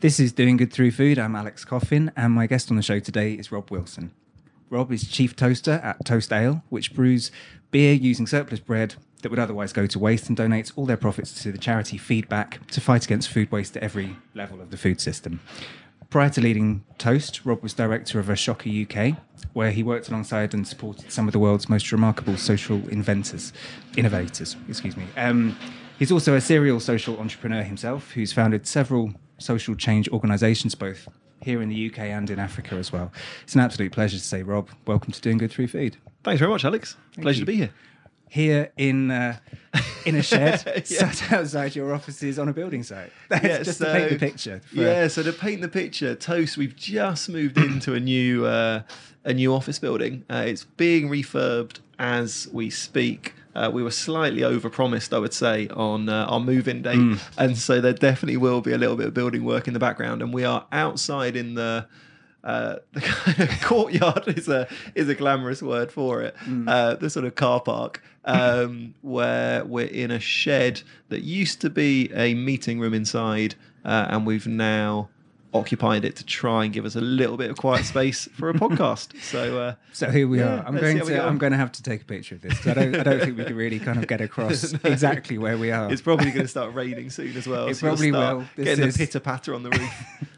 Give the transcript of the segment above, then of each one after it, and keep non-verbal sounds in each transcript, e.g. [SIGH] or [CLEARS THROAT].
This is Doing Good Through Food. I'm Alex Coffin, and my guest on the show today is Rob Wilson. Rob is chief toaster at Toast Ale, which brews beer using surplus bread that would otherwise go to waste and donates all their profits to the charity Feedback to fight against food waste at every level of the food system. Prior to leading Toast, Rob was director of Ashoka UK, where he worked alongside and supported some of the world's most remarkable social inventors, innovators. Excuse me. Um, he's also a serial social entrepreneur himself, who's founded several social change organisations, both here in the UK and in Africa as well. It's an absolute pleasure to say, Rob, welcome to Doing Good Through Food. Thanks very much, Alex. Pleasure you. to be here. Here in uh, in a shed, [LAUGHS] sat outside your offices on a building site. [LAUGHS] That's Yeah, just so- to paint the picture. for- Yeah, so to paint the picture, Toast, we've just moved [COUGHS] into a new uh, a new office building. Uh, it's being refurbed as we speak. Uh, we were slightly overpromised, I would say, on uh, our move-in date, Mm. and so there definitely will be a little bit of building work in the background. And we are outside in the uh, [LAUGHS] the kind of courtyard is a is a glamorous word for it. Mm. Uh, the sort of car park um, [LAUGHS] where we're in a shed that used to be a meeting room inside, uh, and we've now occupied it to try and give us a little bit of quiet space for a podcast. [LAUGHS] So uh, So here we Yeah, are. I'm going see how we to. I'm going to have to take a picture of this I don't. I don't think we can really kind of get across [LAUGHS] No. exactly where we are. it's probably going to start raining soon as well. It so probably will. This Getting is- the pitter patter on the roof. [LAUGHS]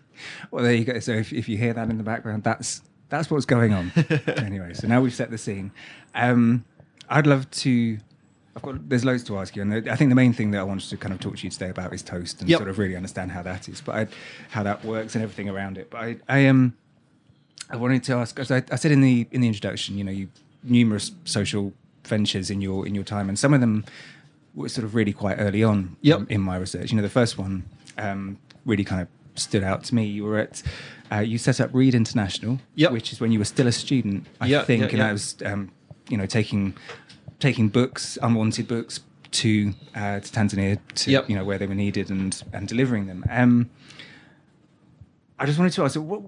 Well, there you go. So if, if you hear that in the background, that's that's what's going on. anyway, so now we've set the scene. Um, I'd love to. I've got. There's loads to ask you, and I think the main thing that I wanted to kind of talk to you today about is toast and Yep. sort of really understand how that is, but I, how that works and everything around it. But I, I um, I wanted to ask, as I, I said in the in the introduction, you know, you numerous social ventures in your in your time, and some of them were sort of really quite early on Yep. in, in my research. You know, the first one um, really kind of stood out to me. You were at uh, you set up Read International, Yep. which is when you were still a student, I Yeah, think, and that was um, you know taking taking books, unwanted books, to uh, to Tanzania, to Yep. you know where they were needed, and and delivering them. Um, I just wanted to ask, what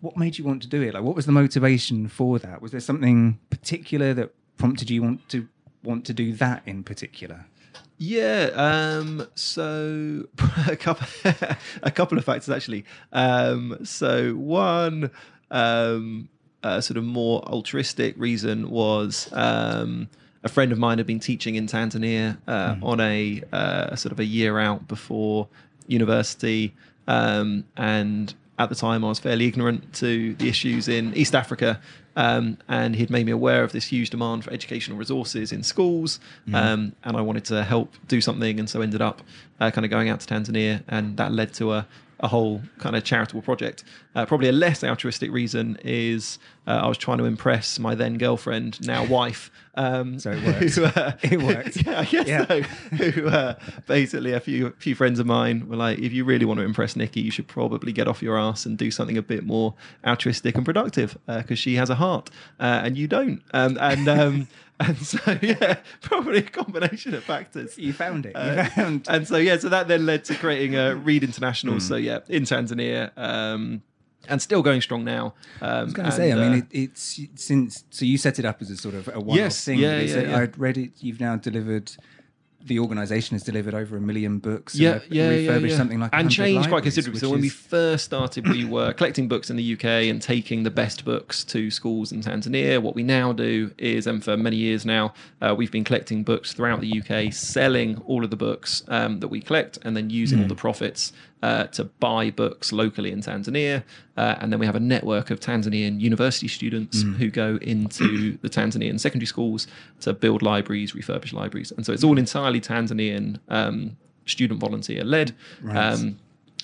what made you want to do it? Like, what was the motivation for that? Was there something particular that prompted you want to want to do that in particular? Yeah, um, so [LAUGHS] a couple, [LAUGHS] a couple of factors actually. Um, so one, um, uh, sort of more altruistic reason was um, a friend of mine had been teaching in Tanzania uh, on a, uh, sort of a year out before university, um, and at the time I was fairly ignorant to the issues in East Africa. Um, and he'd made me aware of this huge demand for educational resources in schools, um, and I wanted to help do something, and so ended up uh, kind of going out to Tanzania, and that led to a, a whole kind of charitable project. Uh, probably a less altruistic reason is uh, I was trying to impress my then girlfriend, now [LAUGHS] wife. Um, So it worked. who, uh, It worked. [LAUGHS] Yeah, I guess Yeah. so. Who uh, basically a few few friends of mine were like, if you really want to impress Nikki, you should probably get off your ass and do something a bit more altruistic and productive because she has a heart uh, and you don't. Um, and um, [LAUGHS] and so yeah, probably a combination of factors. You found it. You Uh, found. and so yeah, so that then led to creating a Read International. Hmm. So yeah, in Tanzania, um, and still going strong now. Um, I was going to say, I and, mean, uh, it, it's since so you set it up as a sort of a one-off Yes, thing. yeah, yeah, yeah. I'd read it. You've now delivered. The organisation has delivered over a million books. and yeah, they've yeah, yeah, something like and changed quite considerably. So when we first started, we were collecting books in the UK and taking the best books to schools in Tanzania. What we now do is, and for many years now, uh, we've been collecting books throughout the UK, selling all of the books um, that we collect, and then using Hmm. all the profits uh, to buy books locally in Tanzania. Uh, and then we have a network of Tanzanian university students Hmm. who go into [CLEARS THROAT] the Tanzanian secondary schools to build libraries, refurbish libraries. And so it's all entirely Tanzanian um, student volunteer led. Right. Um,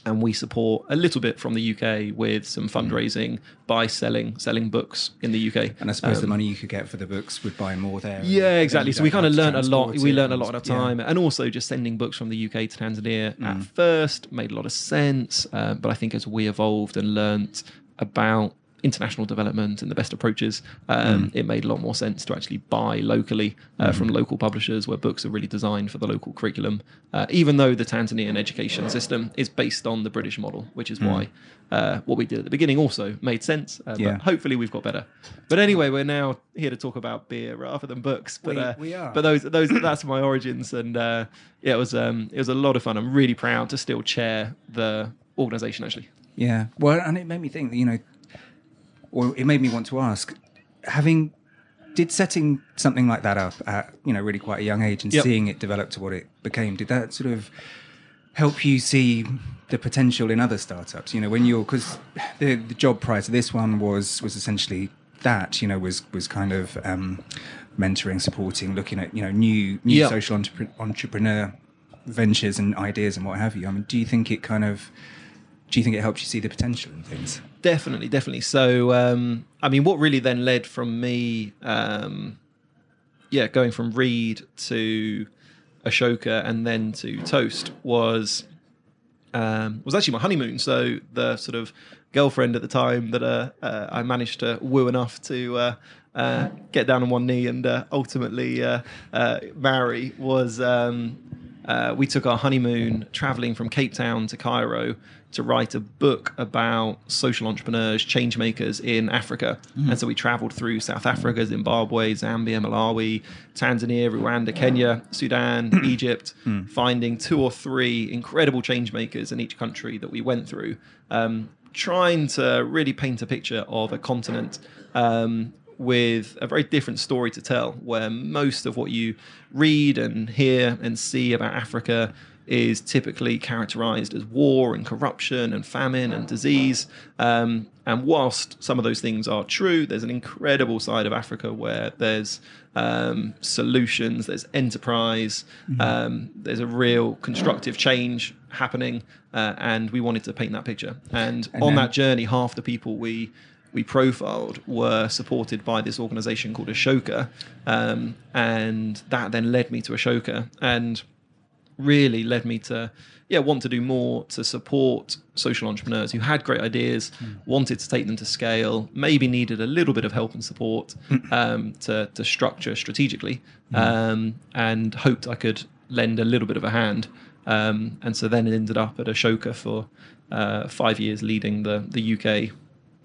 and we support a little bit from the UK with some fundraising by selling selling books in the UK. And I suppose the Um, money you could get for the books would buy more there. yeah, exactly. So we kind of learned a lot. We learned a lot of yeah. time, and also just sending books from the UK to Tanzania Mm. at first made a lot of sense. Uh, but I think as we evolved and learnt about international development and the best approaches, um, Mm. it made a lot more sense to actually buy locally uh, Mm-hmm. from local publishers where books are really designed for the local curriculum. Uh, even though the Tanzanian education system is based on the British model, which is why uh, what we did at the beginning also made sense. Uh, Mm. Yeah. But hopefully we've got better. But anyway, we're now here to talk about beer rather than books. But We- uh, we are. But those those that's my origins, and uh, yeah, it was um, it was a lot of fun. I'm really proud to still chair the organization actually. Yeah. Well, and it made me think, that you know, or it made me want to ask, having did setting something like that up at you know really quite a young age and Yep. seeing it develop to what it became, did that sort of help you see the potential in other startups? You know, when you're because the the job prior to this one was was essentially that you know was was kind of um, mentoring, supporting, looking at you know new new Yep. social entrepre- entrepreneur ventures and ideas and what have you. I mean, do you think it kind of do you think it helps you see the potential in things? Definitely, definitely. So, um, I mean, what really then led from me, um, yeah, going from Read to Ashoka and then to Toast was um, was actually my honeymoon. So the sort of girlfriend at the time that uh, uh, I managed to woo enough to uh, uh, get down on one knee and uh, ultimately uh, uh, marry was. Um, uh, we took our honeymoon traveling from Cape Town to Cairo to write a book about social entrepreneurs, change makers in Africa. And so we traveled through South Africa, Zimbabwe, Zambia, Malawi, Tanzania, Rwanda, Kenya, Sudan, [CLEARS THROAT] Egypt, finding two or three incredible change makers in each country that we went through, um, trying to really paint a picture of a continent um, with a very different story to tell, where most of what you read and hear and see about Africa is typically characterized as war and corruption and famine and disease. Um, and whilst some of those things are true, there's an incredible side of Africa where there's um, solutions, there's enterprise, um, there's a real constructive change happening, uh, and we wanted to paint that picture. And, And on then- that journey, half the people we we profiled were supported by this organization called Ashoka, um, and that then led me to Ashoka, and really led me to yeah want to do more to support social entrepreneurs who had great ideas wanted to take them to scale maybe needed a little bit of help and support um, to, to structure strategically um, and hoped i could lend a little bit of a hand um, and so then it ended up at Ashoka for uh, five years leading the, the uk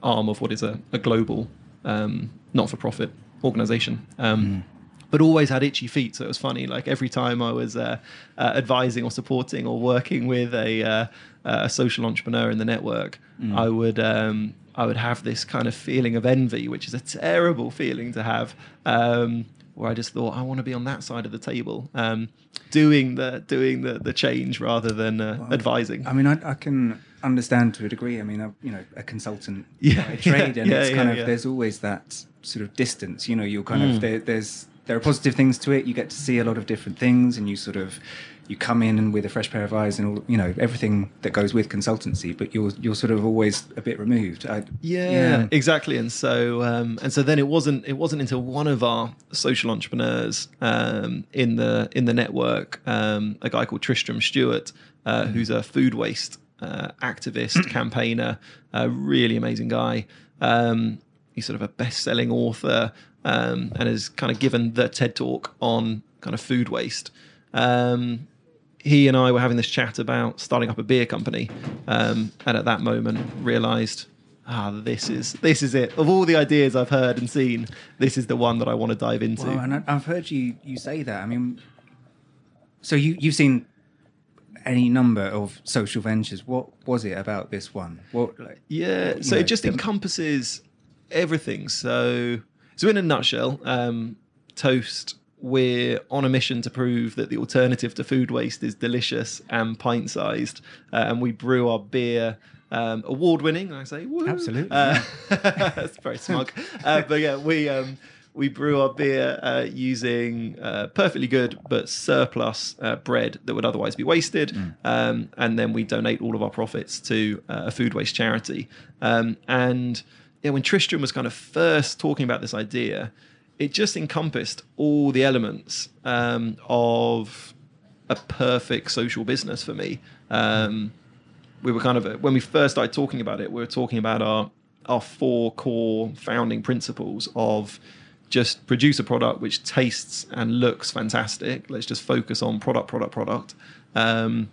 arm of what is a, a global um, not-for-profit organization. Um, but always had itchy feet. So it was funny. Like every time I was uh, uh, advising or supporting or working with a, uh, a social entrepreneur in the network, I would um, I would have this kind of feeling of envy, which is a terrible feeling to have. Um, where I just thought I want to be on that side of the table, um, doing the doing the, the change rather than uh, advising. I mean, I, I can understand to a degree. I mean, I'm, you know, a consultant Yeah, by trade, [LAUGHS] yeah, and yeah, it's kind of there's always that sort of distance. You know, you're kind Mm. of there, there's there are positive things to it. You get to see a lot of different things, and you sort of you come in and with a fresh pair of eyes and all you know everything that goes with consultancy. But you're you're sort of always a bit removed. I, Yeah, exactly. And so, um, and so then it wasn't it wasn't until one of our social entrepreneurs um, in the in the network, um, a guy called Tristram Stuart, uh, who's a food waste uh, activist, [CLEARS THROAT] campaigner, a really amazing guy. Um, he's sort of a best-selling author um, and has kind of given the TED talk on kind of food waste. Um, he and I were having this chat about starting up a beer company, um, and at that moment realised, ah, this is this is it. Of all the ideas I've heard and seen, this is the one that I want to dive into. Well, and I've heard you you say that. I mean, so you you've seen any number of social ventures. What was it about this one? What like, Yeah, so know, it just the- encompasses everything. So, so in a nutshell, um, Toast, we're on a mission to prove that the alternative to food waste is delicious and pint-sized, uh, and we brew our beer. Um, award-winning, I say, woo. Absolutely, Uh, [LAUGHS] that's very smug, uh, but yeah, we um, we brew our beer uh, using uh, perfectly good but surplus uh, bread that would otherwise be wasted, um, and then we donate all of our profits to uh, a food waste charity. Um, and yeah, when Tristram was kind of first talking about this idea, it just encompassed all the elements um, of a perfect social business for me. Um, we were kind of when we first started talking about it, we were talking about our our four core founding principles of just produce a product which tastes and looks fantastic. Let's just focus on product, product, product. Um,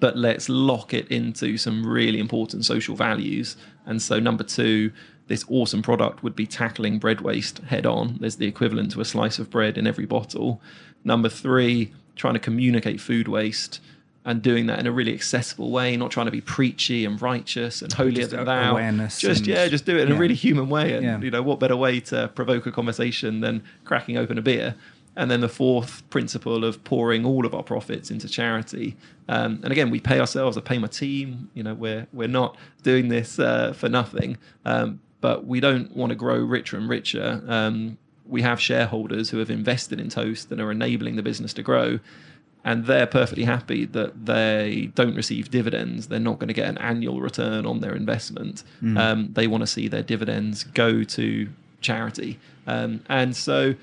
but let's lock it into some really important social values. And so, number two, this awesome product would be tackling bread waste head on. There's the equivalent to a slice of bread in every bottle. Number three, trying to communicate food waste and doing that in a really accessible way, not trying to be preachy and righteous and holier Just than thou. awareness Just and- yeah, just do it in a really human way. And Yeah. you know, what better way to provoke a conversation than cracking open a beer? And then the fourth principle of pouring all of our profits into charity. Um, and again, we pay ourselves. I pay my team. You know, we're we're not doing this uh, for nothing. Um, but we don't want to grow richer and richer. Um, we have shareholders who have invested in Toast and are enabling the business to grow and they're perfectly happy that they don't receive dividends. They're not going to get an annual return on their investment. Um, they want to see their dividends go to charity. Um, and so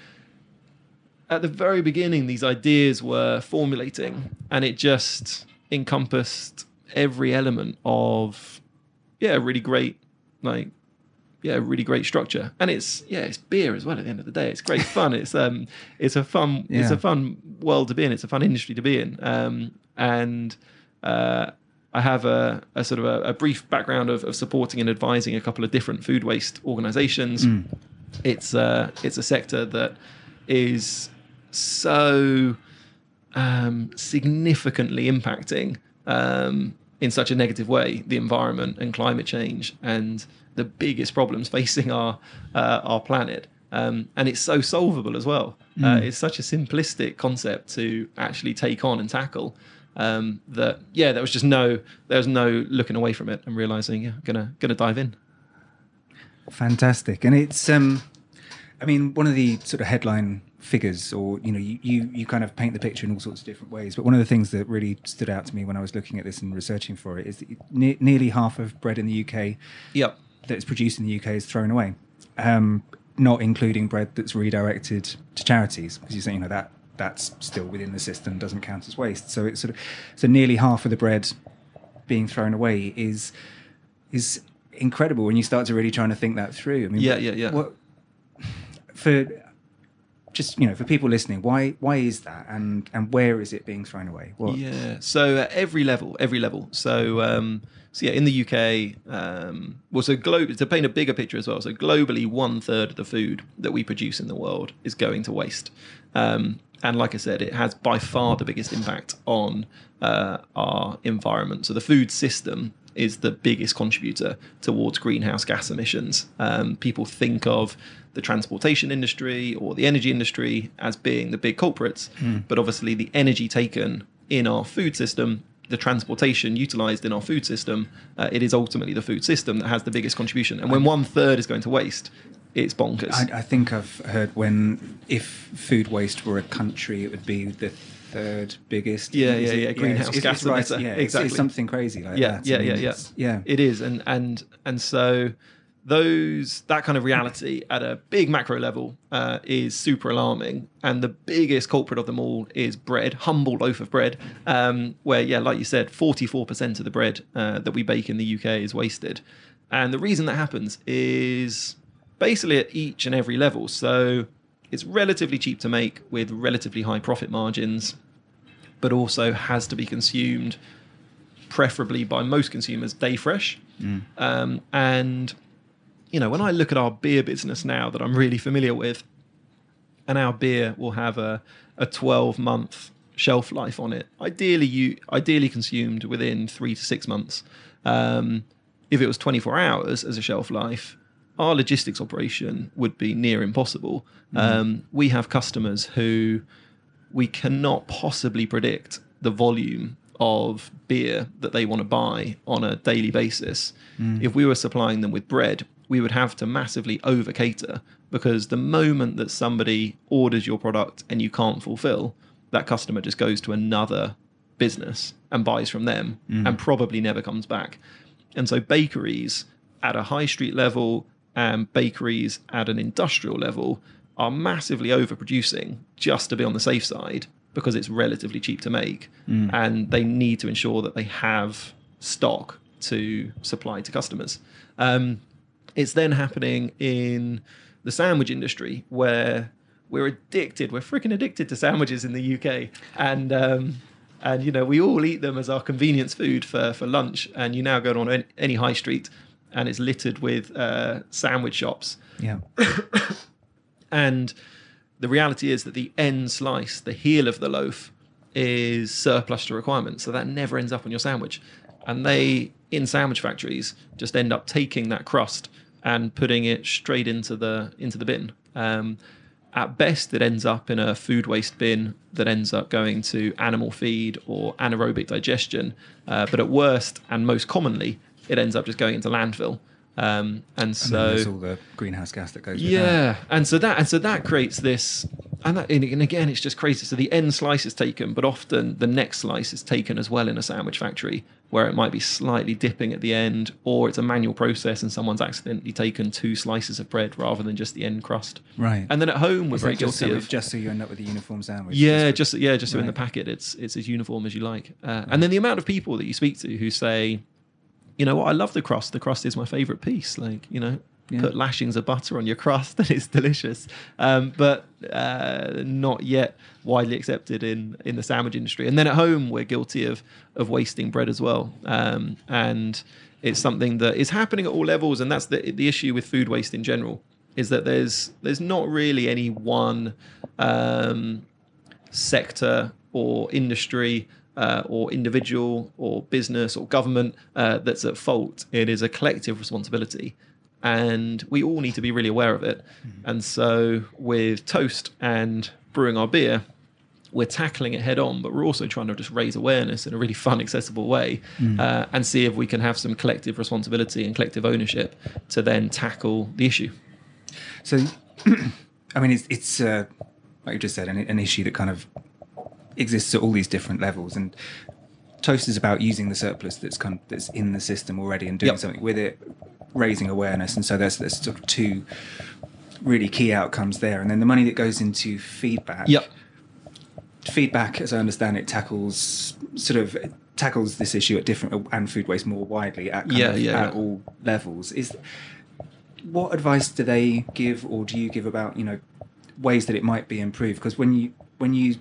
at the very beginning, these ideas were formulating, and it just encompassed every element of, yeah, really great, like, yeah, really great structure. And it's yeah, it's beer as well. At the end of the day, it's great fun. It's um, it's a fun, it's a fun world to be in. It's a fun industry to be in. Um, and uh, I have a, a sort of a, a brief background of, of supporting and advising a couple of different food waste organisations. It's uh, it's a sector that is so um, significantly impacting um, in such a negative way the environment and climate change and the biggest problems [LAUGHS] facing our uh, our planet. Um, and it's so solvable as well. Uh, it's such a simplistic concept to actually take on and tackle. Um, that yeah, there was just no there was no looking away from it and realizing yeah, gonna gonna dive in. Fantastic, and it's um, I mean, one of the sort of headline figures, or you know, you, you you kind of paint the picture in all sorts of different ways. But one of the things that really stood out to me when I was looking at this and researching for it is that ne- nearly half of bread in the UK Yep. that's produced in the UK is thrown away, um, not including bread that's redirected to charities, because you say you know that that's still within the system, doesn't count as waste. So it's sort of so nearly half of the bread being thrown away is is incredible when you start to really trying to think that through. I mean, Yeah, yeah, yeah. What for? Just you know, for people listening, why why is that, and and where is it being thrown away? What, Yeah. So at every level, every level. So um, so yeah, in the UK, um, well, so globe to paint a bigger picture as well. So globally, one third of the food that we produce in the world is going to waste. Um, and like I said, it has by far the biggest impact on uh, our environment. So the food system is the biggest contributor towards greenhouse gas emissions. Um, people think of the transportation industry or the energy industry as being the big culprits, but obviously the energy taken in our food system, the transportation utilized in our food system, uh, it is ultimately the food system that has the biggest contribution. And when one third is going to waste, it's bonkers. I, I think I've heard when if food waste were a country, it would be the third biggest. Yeah, yeah, yeah, greenhouse [LAUGHS] it's- gas it's right, emitter. Yeah, Exactly. It's, something crazy like yeah, that. yeah, I mean, yeah, yeah, it's- yeah. It is, and and and so those that kind of reality at a big macro level uh, is super alarming, and the biggest culprit of them all is bread, humble loaf of bread, um, where yeah, like you said, forty four percent of the bread uh, that we bake in the UK is wasted, and the reason that happens is basically at each and every level. So it's relatively cheap to make with relatively high profit margins, but also has to be consumed preferably by most consumers day fresh. Um, and you know, when I look at our beer business now that I'm really familiar with, and our beer will have a, a 12 month shelf life on it. Ideally, you ideally consumed within three to six months. Um, if it was 24 hours as a shelf life, our logistics operation would be near impossible. Um, we have customers who we cannot possibly predict the volume of beer that they want to buy on a daily basis. Mm. If we were supplying them with bread, we would have to massively over cater because the moment that somebody orders your product and you can't fulfill, that customer just goes to another business and buys from them mm. and probably never comes back. And so bakeries at a high street level and bakeries at an industrial level are massively overproducing just to be on the safe side because it's relatively cheap to make and they need to ensure that they have stock to supply to customers. Um, it's then happening in the sandwich industry where we're addicted, we're freaking addicted to sandwiches in the UK. And um, and you know we all eat them as our convenience food for, for lunch and you now go on any, any high street and it's littered with uh, sandwich shops yeah. [COUGHS] and the reality is that the end slice, the heel of the loaf, is surplus to requirements, so that never ends up on your sandwich. And they, in sandwich factories, just end up taking that crust and putting it straight into the into the bin. Um, at best, it ends up in a food waste bin that ends up going to animal feed or anaerobic digestion. Uh, but at worst, and most commonly, it ends up just going into landfill. Um, and And so there's all the greenhouse gas that goes with that. yeah, and so that and so that creates this, and, that, and again, it's just crazy. So the end slice is taken, but often the next slice is taken as well in a sandwich factory, where it might be slightly dipping at the end, or it's a manual process and someone's accidentally taken two slices of bread rather than just the end crust. Right. And then at home, we're Is very just guilty so, of just so you end up with a uniform sandwich. yeah, Just- just yeah, just so in the packet, it's it's as uniform as you like. Uh, And then the amount of people that you speak to who say, you know what, I love the crust. The crust is my favorite piece. Like you know, Yeah. put lashings of butter on your crust [LAUGHS] and it's delicious. Um, but uh, not yet widely accepted in in the sandwich industry. And then at home, we're guilty of of wasting bread as well. Um, and it's something that is happening at all levels, and that's the the issue with food waste in general. Is that there's there's not really any one um, sector or industry uh, or individual or business or government uh, that's at fault. It is a collective responsibility. And we all need to be really aware of it. And so, with Toast and brewing our beer, we're tackling it head on, but we're also trying to just raise awareness in a really fun, accessible way uh, and see if we can have some collective responsibility and collective ownership to then tackle the issue. So, [CLEARS THROAT] I mean, it's it's uh, like you just said, an, an issue that kind of exists at all these different levels, and Toast is about using the surplus that's kind of, that's in the system already and doing Yep. something with it, raising awareness, and so there's there's sort of two really key outcomes there, and then the money that goes into feedback. Yep. Feedback, as I understand it, tackles sort of tackles this issue at different and food waste more widely at Yeah, of, yeah, at yeah. all levels. Is what advice do they give or do you give about you know ways that it might be improved because when you when you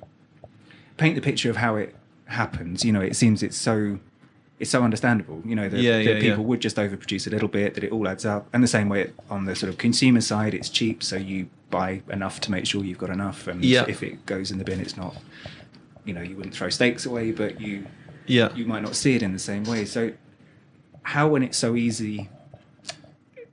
paint the picture of how it happens you know it seems it's so it's so understandable you know that, Yeah, that yeah, people yeah. would just overproduce a little bit that it all adds up and the same way on the sort of consumer side it's cheap so you buy enough to make sure you've got enough and if it goes in the bin it's not you know you wouldn't throw steaks away but you Yeah. you might not see it in the same way. So, how when it's so easy,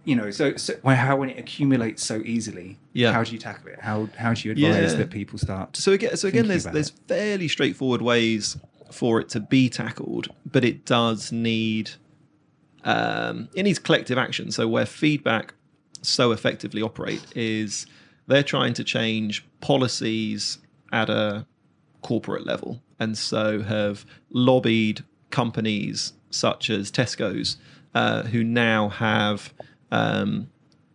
you know, so, so how when it accumulates so easily, Yeah. how do you tackle it? How how do you advise Yeah. that people start? So again, so again, there's there's it? fairly straightforward ways for it to be tackled, but it does need um, it needs collective action. So where feedback so effectively operate is they're trying to change policies at a corporate level, and so have lobbied companies such as Tesco's, uh, who now have um,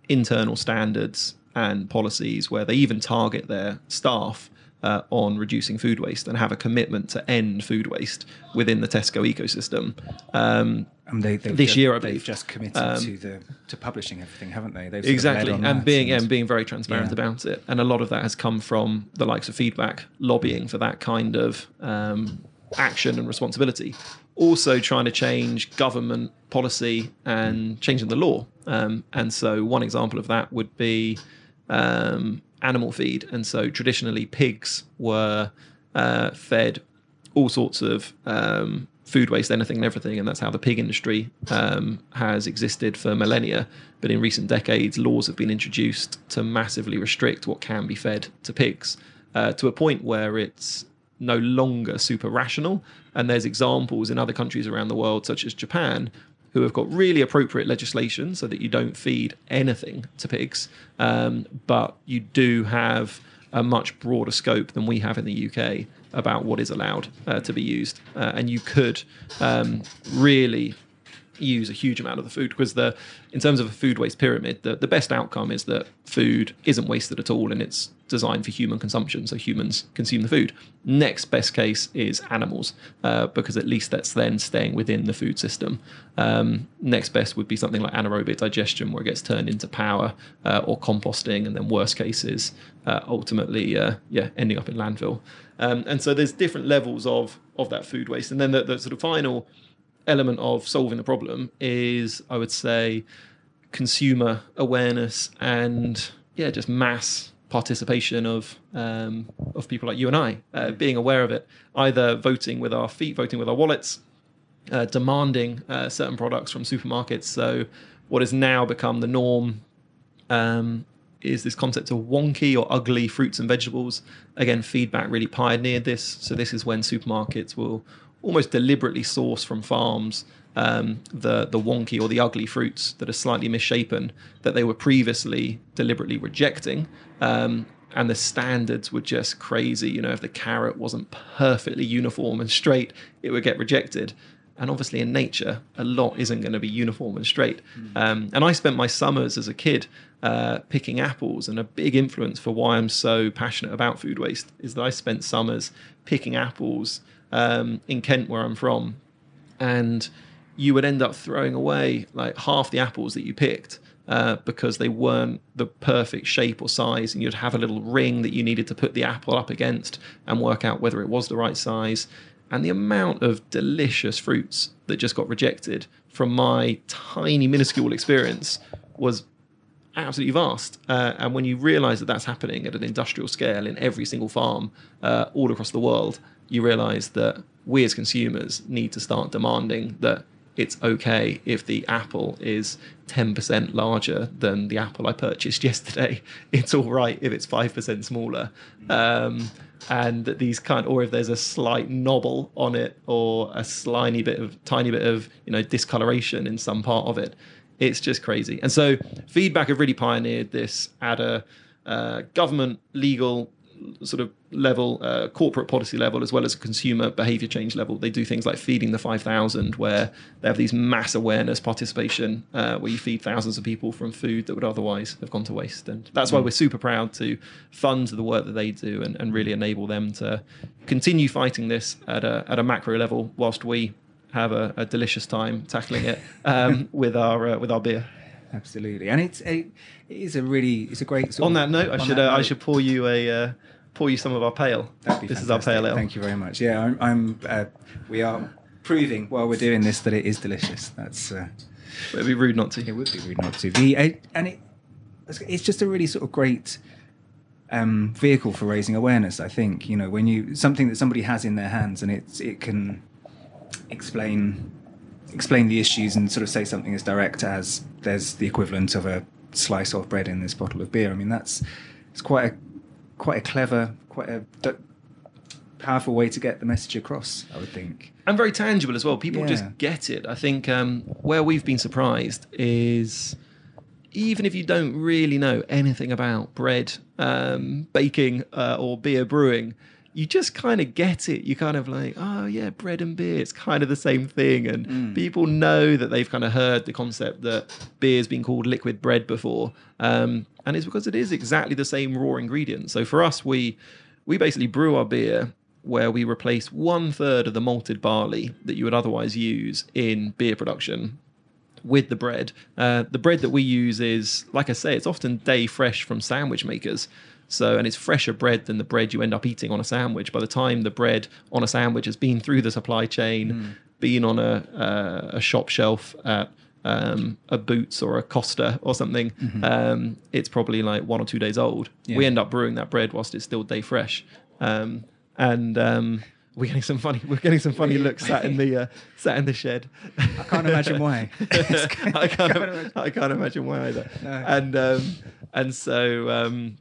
internal standards and policies where they even target their staff uh, on reducing food waste and have a commitment to end food waste within the Tesco ecosystem. Um, And they, this just, year, I they've believe. just committed Um, to the to publishing everything, haven't they? They've exactly, and being and being very transparent Yeah. about it. And a lot of that has come from the likes of feedback, lobbying for that kind of um, action and responsibility. Also, trying to change government policy and changing the law. Um, and so, one example of that would be um, animal feed. And so, traditionally, pigs were uh, fed all sorts of um, food waste, anything and everything, and that's how the pig industry um, has existed for millennia. But in recent decades, laws have been introduced to massively restrict what can be fed to pigs uh, to a point where it's no longer super rational. And there's examples in other countries around the world, such as Japan, who have got really appropriate legislation so that you don't feed anything to pigs, um, but you do have a much broader scope than we have in the UK about what is allowed uh, to be used. Uh, and you could um, really use a huge amount of the food because the in terms of a food waste pyramid the, the best outcome is that food isn't wasted at all and it's designed for human consumption so humans consume the food. Next best case is animals uh, because at least that's then staying within the food system. Um, next best would be something like anaerobic digestion where it gets turned into power uh, or composting and then worst cases uh, ultimately uh, yeah ending up in landfill. Um, and so there's different levels of of that food waste. And then the, the sort of final element of solving the problem is, I would say, consumer awareness and yeah, just mass participation of um, of people like you and I, uh, being aware of it, either voting with our feet, voting with our wallets, uh, demanding uh, certain products from supermarkets. So, what has now become the norm um, is this concept of wonky or ugly fruits and vegetables. Again, feedback really pioneered this. So, this is when supermarkets will almost deliberately source from farms um, the the wonky or the ugly fruits that are slightly misshapen that they were previously deliberately rejecting. Um, and the standards were just crazy. You know, if the carrot wasn't perfectly uniform and straight, it would get rejected. And obviously, in nature, a lot isn't going to be uniform and straight. Mm. Um, and I spent my summers as a kid uh, picking apples, and a big influence for why I'm so passionate about food waste is that I spent summers picking apples um, in Kent, where I'm from, and you would end up throwing away like half the apples that you picked uh, because they weren't the perfect shape or size, and you'd have a little ring that you needed to put the apple up against and work out whether it was the right size. And the amount of delicious fruits that just got rejected from my tiny, minuscule experience was absolutely vast. Uh, and when you realize that that's happening at an industrial scale in every single farm uh, all across the world, you realize that we as consumers need to start demanding that it's okay if the apple is 10% larger than the apple I purchased [LAUGHS] yesterday. It's all right if it's 5% smaller. Um, and that these kind or if there's a slight knobble on it or a slimy bit of tiny bit of you know discoloration in some part of it it's just crazy and so feedback have really pioneered this at a uh, government legal sort of level, uh, corporate policy level, as well as a consumer behavior change level. They do things like feeding the 5,000, where they have these mass awareness participation, uh, where you feed thousands of people from food that would otherwise have gone to waste. And that's why mm. we're super proud to fund the work that they do and, and really enable them to continue fighting this at a, at a macro level, whilst we have a, a delicious time tackling it um, [LAUGHS] with our uh, with our beer absolutely. And it's a, it is a really it's a great. on that note, I should uh, note. I should pour you a uh, pour you some of our pale. this fantastic. is our pale ale. Thank you very much. Yeah, I'm. I'm uh, we are proving while we're doing this that it is delicious. That's. Uh, It'd be rude not to. It would be rude not to. The and it it's just a really sort of great um, vehicle for raising awareness. I think you know when you something that somebody has in their hands and it's it can explain explain the issues and sort of say something as direct as there's the equivalent of a slice of bread in this bottle of beer. I mean that's it's quite a quite a clever, quite a d- powerful way to get the message across. I would think, and very tangible as well. People yeah. just get it. I think um, where we've been surprised is even if you don't really know anything about bread um, baking uh, or beer brewing you just kind of get it. You kind of like, oh yeah, bread and beer, it's kind of the same thing. And mm. people know that they've kind of heard the concept that beer's been called liquid bread before. Um, and it's because it is exactly the same raw ingredient. So for us, we we basically brew our beer where we replace one third of the malted barley that you would otherwise use in beer production with the bread. Uh, the bread that we use is, like I say, it's often day fresh from sandwich makers. So, and it's fresher bread than the bread you end up eating on a sandwich. By the time the bread on a sandwich has been through the supply chain, mm. been on a, uh, a shop shelf at um, a Boots or a Costa or something, mm-hmm. um, it's probably like one or two days old. Yeah. We end up brewing that bread whilst it's still day fresh. Um, and um, we're getting some funny. We're getting some funny looks sat in the uh, sat in the shed. I can't imagine why. [LAUGHS] I can't. [LAUGHS] I can't imagine why either. No. And um, and so um,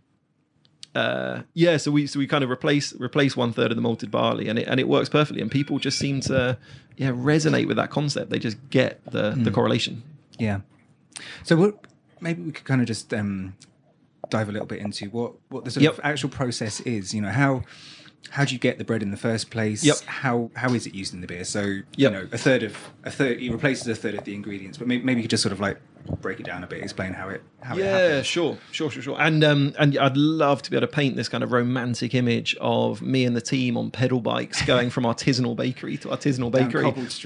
uh, yeah, so we so we kind of replace replace one third of the malted barley, and it and it works perfectly. And people just seem to yeah resonate with that concept. They just get the mm. the correlation. Yeah. So what, maybe we could kind of just um, dive a little bit into what what the sort yep. of actual process is. You know how how do you get the bread in the first place? Yep. How how is it used in the beer? So yep. you know a third of a third it replaces a third of the ingredients, but maybe, maybe you could just sort of like break it down a bit, explain how it how yeah, it happens. sure, sure, sure, sure. And um, and I'd love to be able to paint this kind of romantic image of me and the team on pedal bikes going from artisanal bakery to artisanal bakery.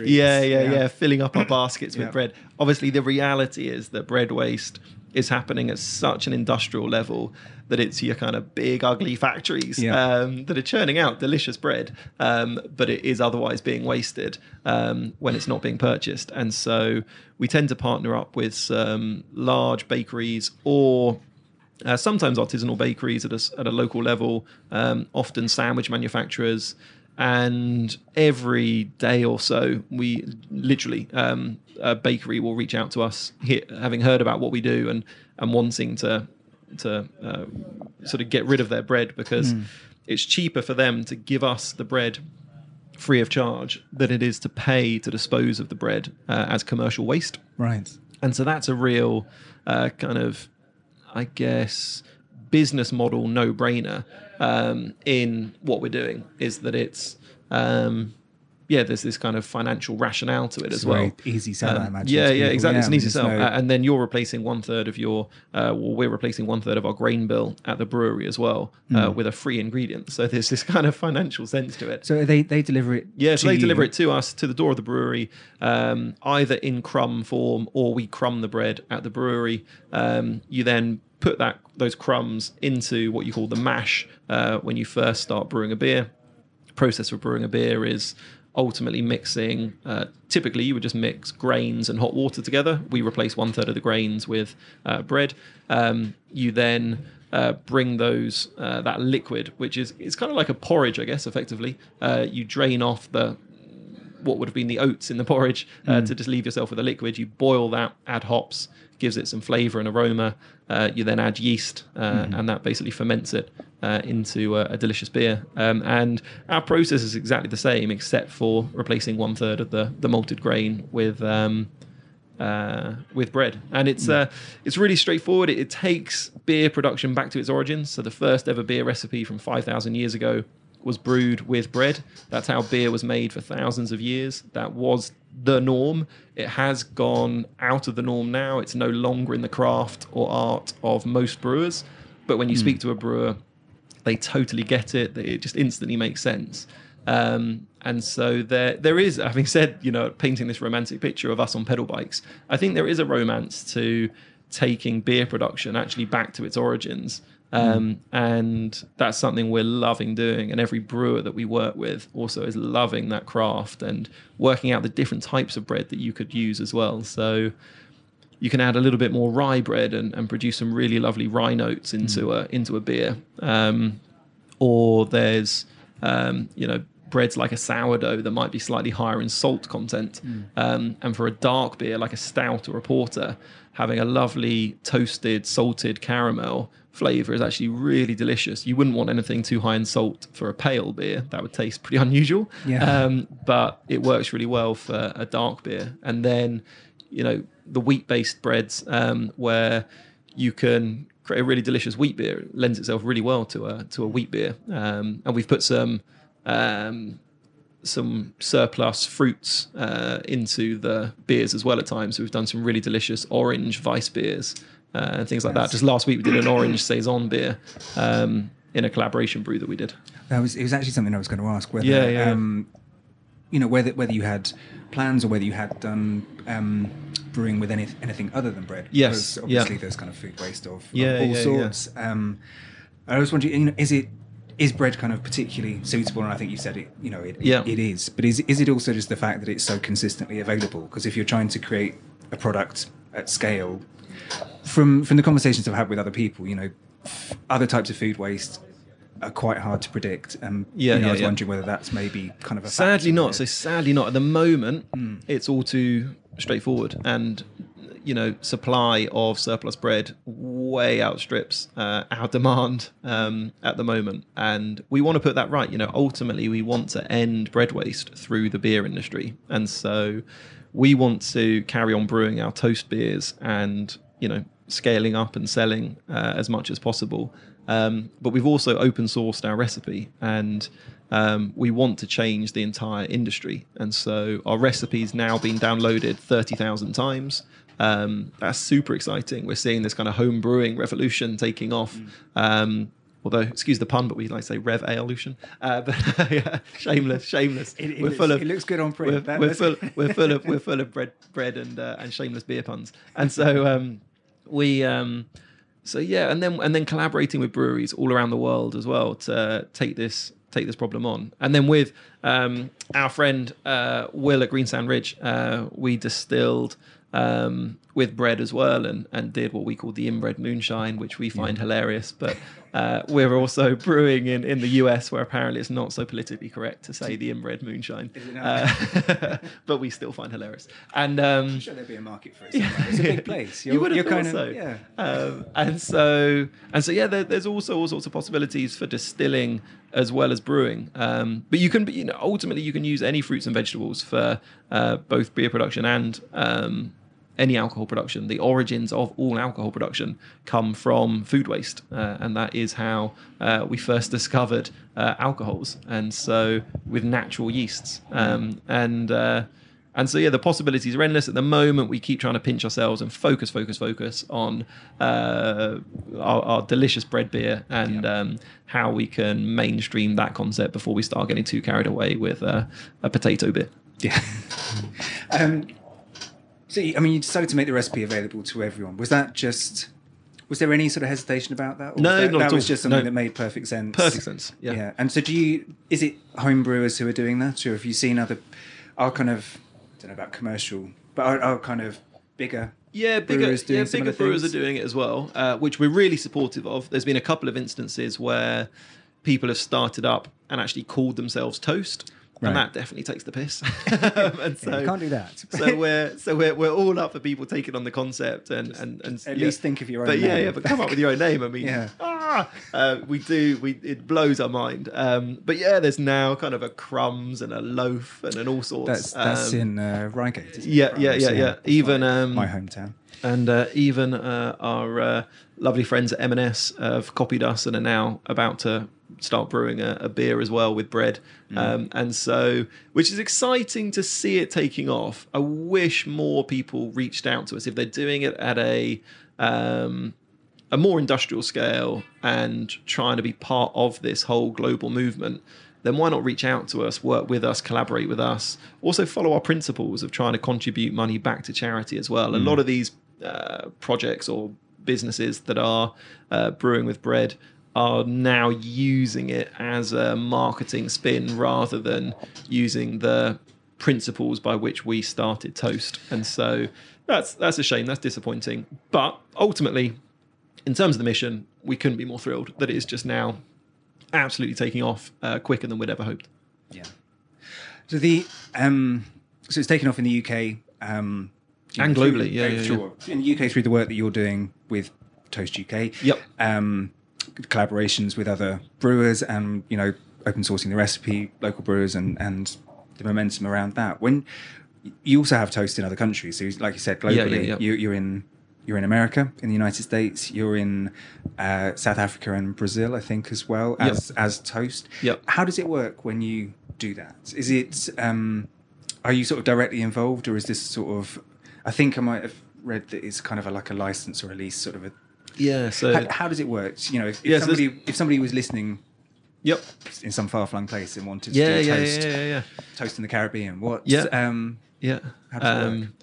Yeah, yeah, yeah, yeah, filling up our [COUGHS] baskets with bread. Obviously, the reality is that bread waste is happening at such an industrial level that it's your kind of big ugly factories yeah. um, that are churning out delicious bread, um, but it is otherwise being wasted um, when it's not being purchased. And so we tend to partner up with some large bakeries or Uh, sometimes artisanal bakeries at a, at a local level, um, often sandwich manufacturers, and every day or so, we literally um, a bakery will reach out to us, having heard about what we do and and wanting to to uh, sort of get rid of their bread because it's cheaper for them to give us the bread free of charge than it is to pay to dispose of the bread uh, as commercial waste. Right. And so that's a real uh, kind of, I guess, business model no brainer um, in what we're doing is that it's, um, yeah, there's this kind of financial rationale to it It's as well. easy sell, I Um, imagine, Yeah, yeah, exactly. Yeah, it's an easy sell, no- and then you're replacing one third of your, uh, well, we're replacing one third of our grain bill at the brewery as well uh, with a free ingredient. So there's this kind of financial sense to it. So they they deliver it. Yeah, so to they deliver it to us to the door of the brewery, um, either in crumb form or we crumb the bread at the brewery. Um, you then put that those crumbs into what you call the mash uh, when you first start brewing a beer. The process for brewing a beer is ultimately mixing. Uh, typically, you would just mix grains and hot water together. We replace one third of the grains with uh, bread. Um, you then uh, bring those uh, that liquid, which is it's kind of like a porridge, I guess, effectively. Uh, you drain off the what would have been the oats in the [LAUGHS] porridge uh, to just leave yourself with a liquid. You boil that, add hops, gives it some flavour and aroma. Uh, you then add yeast, uh, and that basically ferments it uh, into a, a delicious beer. Um, and our process is exactly the same, except for replacing one third of the the malted grain with. Um, uh, with bread, and it's uh, it's really straightforward. It, it takes beer production back to its origins. So the first ever beer recipe from five thousand years ago was brewed with bread. That's how beer was made for thousands of years. That was the norm. It has gone out of the norm now. It's no longer in the craft or art of most brewers. But when you speak to a brewer, they totally get it. It just instantly makes sense. Um, and so there, there is, having said, you know, painting this romantic picture of us on pedal bikes, I think there is a romance to taking beer production actually back to its origins. Um, And that's something we're loving doing. And every brewer that we work with also is loving that craft and working out the different types of bread that you could use as well. So, you can add a little bit more rye bread and, and produce some really lovely rye notes into a into a beer. Um, or there's um, you know breads like a sourdough that might be slightly higher in salt content. Um, and for a dark beer like a stout or a porter, having a lovely toasted salted caramel flavor is actually really delicious. You wouldn't want anything too high in salt for a pale beer; that would taste pretty [LAUGHS] unusual. Yeah. Um, but it works really well for a dark beer. And then, you know, the wheat-based breads um, where you can create a really delicious wheat beer it lends itself really well to a to a wheat beer. Um, and we've put some um, some surplus fruits uh, into the beers as well at times. So we've done some really delicious orange vice beers uh, and things like that. Just last week we did an orange saison beer um, in a collaboration brew that we did. That was it was actually something I was going to ask whether Yeah, yeah. um, you know whether whether you had plans or whether you had done um, brewing with any, anything other than bread. Yes, Because obviously yeah. there's kind of food waste of, of Yeah, all yeah, yeah. sorts. Um, I was wondering, you know, is it is bread kind of particularly suitable? And I think you said it. You know, it, Yeah. it is. But is is it also just the fact that it's so consistently available? Because if you're trying to create a product at scale, from from the conversations I've had with other people, you know, other types of food waste are quite hard to predict. And Yeah, you know, yeah, I was yeah. wondering whether that's maybe kind of a Sadly not. So sadly not. At the moment, it's all too straightforward, and you know, supply of surplus bread way outstrips uh, our [LAUGHS] demand um, at the moment, and we want to put that right. You know, ultimately, we want to end bread waste through the beer industry, and so we want to carry on brewing our toast beers and you know scaling up and selling uh, as much as possible. Um, but we've also open sourced our recipe and um, we want to change the entire industry. And so our recipe's now been downloaded 30,000 times. Um, that's super exciting. We're seeing this kind of home brewing revolution taking off. Um, although, excuse the pun, but we like to say Rev-ALE-ution. Uh, [LAUGHS] but yeah, shameless, shameless. It- it we're looks- full of it looks good on print. We're, we're full, we're full of we're [LAUGHS] full of bread, bread and uh, and shameless beer puns. And so um, we um, so yeah, and then and then collaborating with breweries all around the world as well to take this take this problem on. And then with um, our friend uh, Will at Greensand Ridge, uh, we distilled um, with bread as well, and and did what we call the inbred moonshine, which we find hilarious. But uh, we're also [LAUGHS] brewing in in the US, where apparently it's not so politically correct to say the inbred moonshine, Is it not? uh, [LAUGHS] but we still find hilarious. And um, I'm sure there'd be a market for it. It's a big [LAUGHS] place. You're, you would have thought kind of so. yeah. Um, and so and so yeah, there, there's also all sorts of possibilities for distilling as well as brewing. Um, but you can, you know, ultimately you can use any fruits and vegetables for uh, both beer production and um, any alcohol production. The origins of all alcohol production come from food waste, uh, and that is how uh, we first discovered uh, alcohols. And so with natural yeasts, um, and uh, and so yeah, the possibilities are endless. At the moment, we keep trying to pinch ourselves and focus, focus, focus on uh, our, our delicious bread beer and um, how we can mainstream that concept before we start getting too carried away with uh, a potato beer. Yeah. [LAUGHS] um, so, I mean, you decided to make the recipe available to everyone. Was that just? Was there any sort of hesitation about that? Or No, was that, not that at was just something No. that made perfect sense. Perfect sense. Yeah. Yeah. And so, do you? Is it home brewers who are doing that, or have you seen other? Our kind of, I don't know about commercial, but our, our kind of bigger. Yeah, bigger, brewers doing yeah, bigger brewers are doing it as well, uh, which we're really supportive of. There's been a couple of instances where people have started up and actually called themselves Toast, Right. and that definitely takes the piss. [LAUGHS] [LAUGHS] and so, you can't do that. [LAUGHS] so we're so we're, we're all up for people taking on the concept and and, and At yeah. least think of your own. But yeah, name. yeah, but come up with your own name. I mean, Yeah. ah, uh, we do. We it blows our mind. Um, but yeah, there's now kind of a crumbs and a loaf and an all sorts. That's that's Um, in uh, Reigate. Yeah, yeah, yeah, yeah. Even my, um, my hometown. and uh, even uh, our uh, lovely friends at M&S have copied us and are now about to start brewing a, a beer as well with bread. Um, and so, which is exciting to see it taking off. I wish more people reached out to us if they're doing it at a um, a more industrial scale and trying to be part of this whole global movement, then why not reach out to us, work with us, collaborate with us? Also, follow our principles of trying to contribute money back to charity as well. A lot of these uh, projects or businesses that are uh, brewing with bread are now using it as a marketing spin rather than using the principles by which we started Toast. And so that's that's a shame. That's disappointing. But ultimately, in terms of the mission, we couldn't be more thrilled that it is just now absolutely taking off uh, quicker than we'd ever hoped. Yeah. So the um, so it's taken off in the UK um, And through- globally, yeah, uh, yeah, sure. In the UK through the work that you're doing with Toast UK. Yep. Um, collaborations with other brewers and you know open sourcing the recipe, local brewers, and and the momentum around that. When you also have Toast in other countries, so like you said, globally, Yeah, yeah, yeah. You, you're in. You're in America, in the United States. You're in uh, South Africa and Brazil, I think, as well Yep. as as Toast. Yep. How does it work when you do that? Is it um, are you sort of directly involved, or is this sort of? I think I might have read that it's kind of a, like a license or a lease, sort of a. Yeah. So How, how does it work? You know, if, if Yeah, so somebody if somebody was listening yep. in some far flung place and wanted to Yeah, do yeah, toast, yeah, yeah, yeah. toast in the Caribbean, what? Yeah. Um, Yeah. How does it work? Um,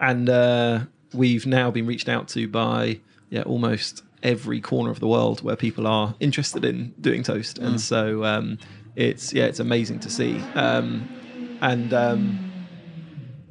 and uh, we've now been reached out to by yeah almost every corner of the world where people are interested in doing toast, Mm. and so um, it's yeah it's amazing to see. Um, and um,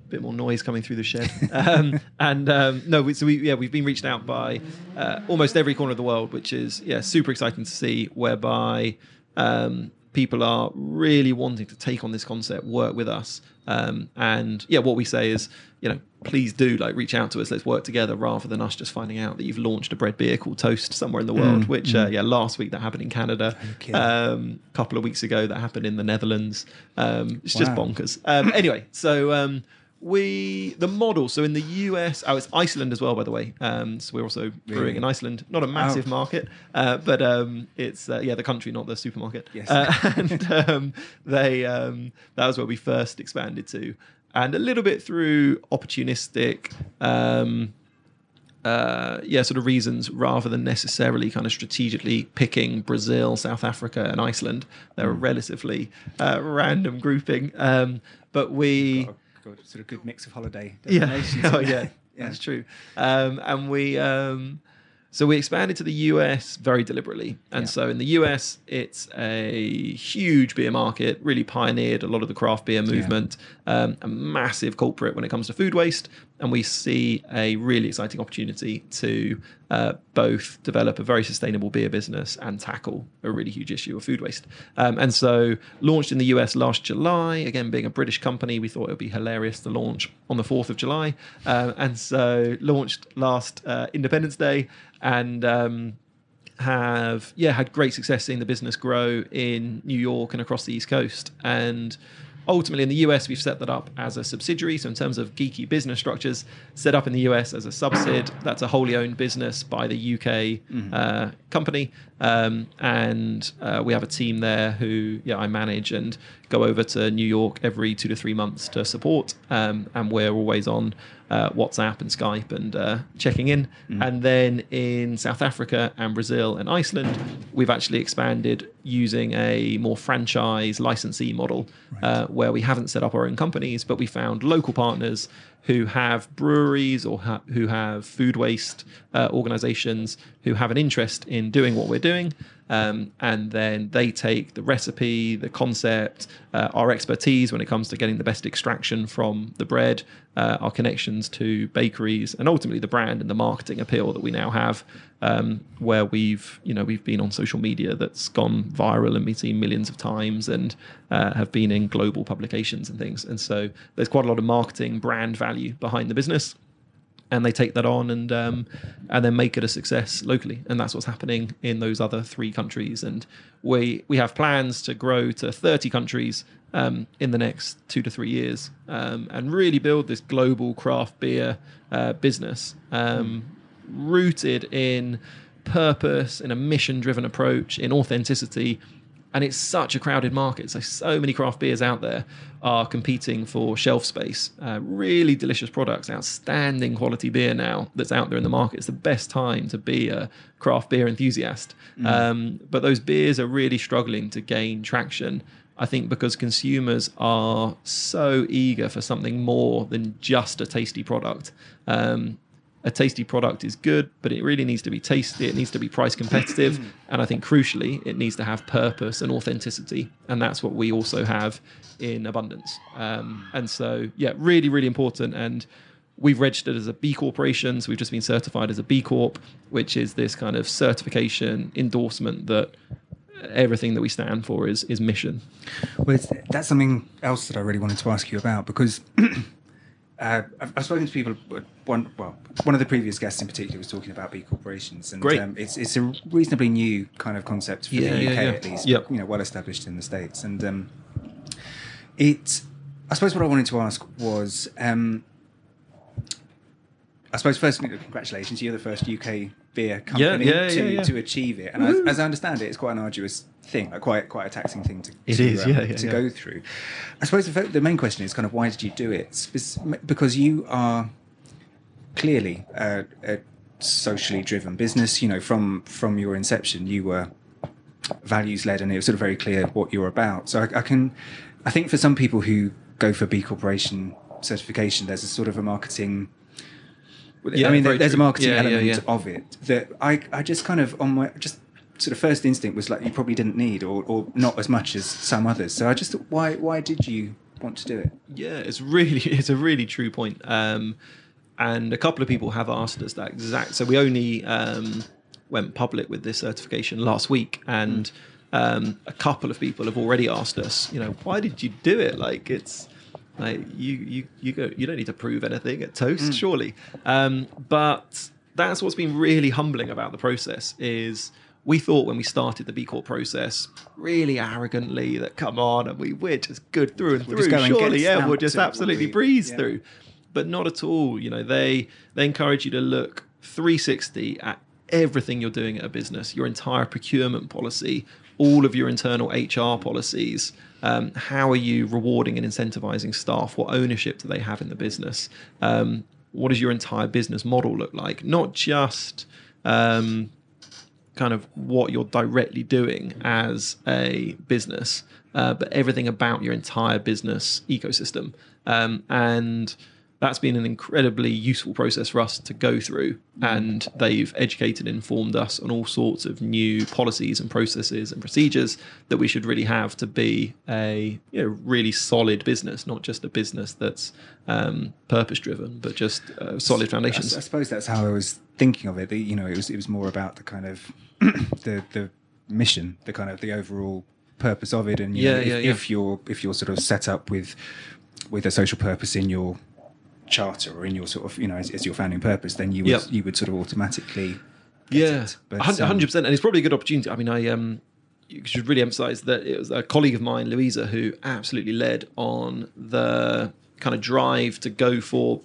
bit more noise coming through the shed. um, [LAUGHS] and um, no, we, so we yeah we've been reached out by uh, almost every corner of the world, which is yeah super exciting to see. Whereby um, people are really wanting to take on this concept, work with us, um, and yeah, what we say is you know please do like reach out to us. Let's work together rather than us just finding out that you've launched a bread beer called Toast somewhere in the world. which uh, yeah, last week that happened in Canada. Okay. Um, a couple of weeks ago that happened in the Netherlands. Um, it's just bonkers. Um, anyway, so um, we the model. So in the US, oh, it's Iceland as well, by the way. Um, so we're also brewing Really? in Iceland. Not a massive Oh. market, uh, but um, it's uh, yeah the country, not the supermarket. Yes. Uh, [LAUGHS] and um, they um, that was where we first expanded to, and a little bit through opportunistic. Um, uh, yeah, sort of reasons rather than necessarily kind of strategically picking Brazil, South Africa, and Iceland. They're a relatively uh, random grouping, um, but we got sort of good mix of holiday. yeah, [LAUGHS] oh in yeah, that's true. Um, and we um, so we expanded to the US very deliberately, and Yeah. so in the US it's a huge beer market. Really pioneered a lot of the craft beer movement. Um, a massive culprit when it comes to food waste. And we see a really exciting opportunity to uh, both develop a very sustainable beer business and tackle a really huge issue of food waste. Um, and so, launched in the US last July. Again, being a British company, we thought it would be hilarious to launch on the 4th of July. Um, and so, launched last uh, Independence Day. And um, have yeah had great success seeing the business grow in New York and across the East Coast. And ultimately in the US, we've set that up as a subsidiary. So in terms of geeky business structures, set up in the US as a subsid. That's a wholly owned business by the UK mm-hmm. uh, company, um, and uh, we have a team there who yeah I manage and go over to New York every two to three months to support, um, and we're always on uh, WhatsApp and Skype and uh, checking in. Mm. And then in South Africa and Brazil and Iceland, we've actually expanded using a more franchise licensee model right. uh, where we haven't set up our own companies, but we found local partners who have breweries or ha- who have food waste uh, organizations who have an interest in doing what we're doing. Um, and then they take the recipe, the concept, uh, our expertise when it comes to getting the best extraction from the bread, uh, our connections to bakeries, and ultimately the brand and the marketing appeal that we now have, um, where we've you know we've been on social media that's gone viral and been seen millions of times, and uh, have been in global publications and things. And so there's quite a lot of marketing brand value behind the business and they take that on and um, and then make it a success locally. And that's what's happening in those other three countries. And we we have plans to grow to 30 countries um, in the next two to three years um, and really build this global craft beer uh, business um, rooted in purpose, in a mission driven approach, in authenticity and it's such a crowded market. So so many craft beers out there are competing for shelf space. Uh, really delicious products, outstanding quality beer now that's out there in the market. It's the best time to be a craft beer enthusiast. Mm. Um, but those beers are really struggling to gain traction. I think because consumers are so eager for something more than just a tasty product. Um, a tasty product is good, but it really needs to be tasty. It needs to be price competitive. [CLEARS THROAT] and I think crucially, it needs to have purpose and authenticity. And that's what we also have in abundance. Um, and so, yeah, really, really important. And we've registered as a B corporation. So we've just been certified as a B Corp, which is this kind of certification endorsement that everything that we stand for is is mission. Well, that's something else that I really wanted to ask you about because [CLEARS THROAT] uh, I've, I've, spoken to people. One, well, one of the previous guests in particular was talking about B corporations, and um, it's it's a reasonably new kind of concept for yeah, the UK yeah, yeah. at least. Yep. you know, well established in the states, and um, it. I suppose what I wanted to ask was, um, I suppose first, congratulations, you're the first UK beer company to, to achieve it, and as, as, I understand it, it's quite an arduous thing, like quite quite a taxing thing to, it to, is, um, yeah, to go through. I suppose the, the, main question is kind of why did you do it? Because you are clearly a, a socially driven business. You know, from from your inception, you were values led, and it was sort of very clear what you're about. So I, I can, I think for some people who go for B Corporation certification, there's a sort of a marketing yeah, I mean, there's true. a marketing yeah, element yeah, yeah. of it that I, I just kind of on my just sort of first instinct was like you probably didn't need or, or not as much as some others. So I just thought, why why did you want to do it? Yeah, it's really [LAUGHS] it's a really true point. Um, and a couple of people have asked us that exact. So we only um, went public with this certification last week, and um, a couple of people have already asked us, you know, why did you do it? Like it's like you you you go you don't need to prove anything at Toast, mm. surely. Um, but that's what's been really humbling about the process is we thought when we started the B Corp process really arrogantly that come on and we we're just good through and we'll through. Surely, yeah, we'll just absolutely breeze yeah. through. But not at all. You know, they they encourage you to look 360 at everything you're doing at a business, your entire procurement policy, all of your internal HR policies. Um, how are you rewarding and incentivizing staff? What ownership do they have in the business? Um, what does your entire business model look like? Not just um, kind of what you're directly doing as a business, uh, but everything about your entire business ecosystem. Um, and that's been an incredibly useful process for us to go through. And they've educated and informed us on all sorts of new policies and processes and procedures that we should really have to be a you know, really solid business, not just a business that's um, purpose driven, but just uh, solid foundations. I, I suppose that's how I was thinking of it. The, you know, it was it was more about the kind of [CLEARS THROAT] the the mission, the kind of the overall purpose of it, and Yeah, know, if, yeah, yeah. if you're if you're sort of set up with with a social purpose in your charter or in your sort of you know as, as your founding purpose, then you would Yep. you would sort of automatically Yeah. But, hundred um, percent, and it's probably a good opportunity. I mean, I um, you should really emphasise that it was a colleague of mine, Louisa, who absolutely led on the kind of drive to go for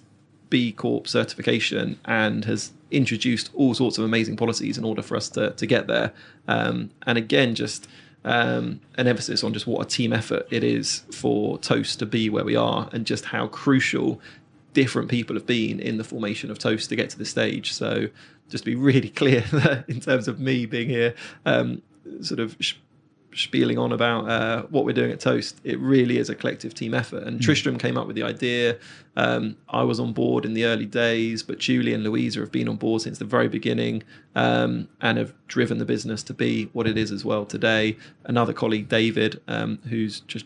B Corp certification and has introduced all sorts of amazing policies in order for us to to get there. Um, and again, just um, an emphasis on just what a team effort it is for Toast to be where we are, and just how crucial different people have been in the formation of Toast to get to this stage. So just to be really [LAUGHS] clear in terms of me being here, um, sort of sh- spieling on about uh, what we're doing at Toast, it really is a collective team effort. And Tristram came up with the idea. Um, I was on board in the early days, but Julie and Louisa have been on board since the very beginning um, and have driven the business to be what it is as well today. Another colleague, David, um, who's just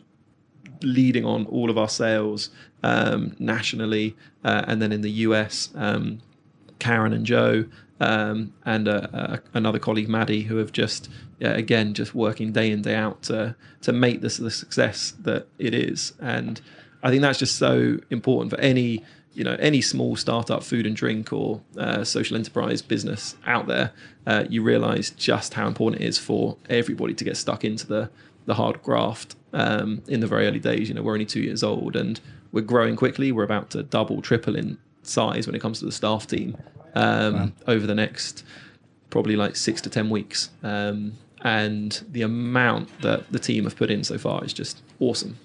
leading on all of our sales um, nationally uh, and then in the US, um, Karen and Joe. Um, and uh, uh, another colleague, Maddie, who have just, yeah, again, just working day in day out to to make this the success that it is. And I think that's just so important for any, you know, any small startup food and drink or uh, social enterprise business out there. Uh, you realise just how important it is for everybody to get stuck into the the hard graft um, in the very early days. You know, we're only two years old and we're growing quickly. We're about to double, triple in size when it comes to the staff team um, over the next probably like six to ten weeks. Um, and the amount that the team have put in so far is just awesome.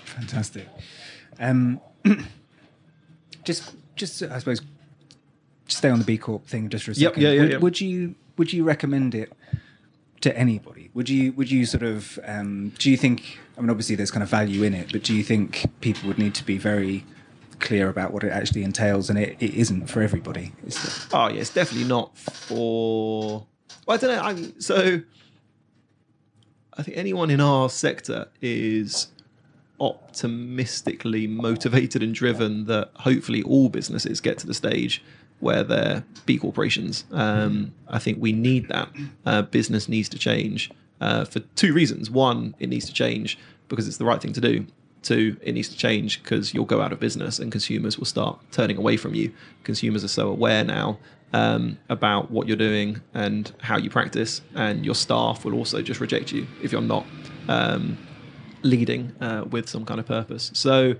Fantastic. Um, [CLEARS THROAT] just, just I suppose, stay on the B Corp thing just for a Yep, second. yeah, yeah, would, yeah. would you would you recommend it to anybody? Would you would you sort of um, do you think? I mean, obviously there's kind of value in it, but do you think people would need to be very clear about what it actually entails, and it, it isn't for everybody? Oh yeah, it's definitely not for. Well, I don't know. I'm so. I think anyone in our sector is optimistically motivated and driven that hopefully all businesses get to the stage where they're B corporations. Um, I think we need that. Uh, business needs to change uh, for two reasons. One, it needs to change because it's the right thing to do. Two, it needs to change because you'll go out of business and consumers will start turning away from you. Consumers are so aware now um, about what you're doing and how you practice, and your staff will also just reject you if you're not um, leading uh, with some kind of purpose. So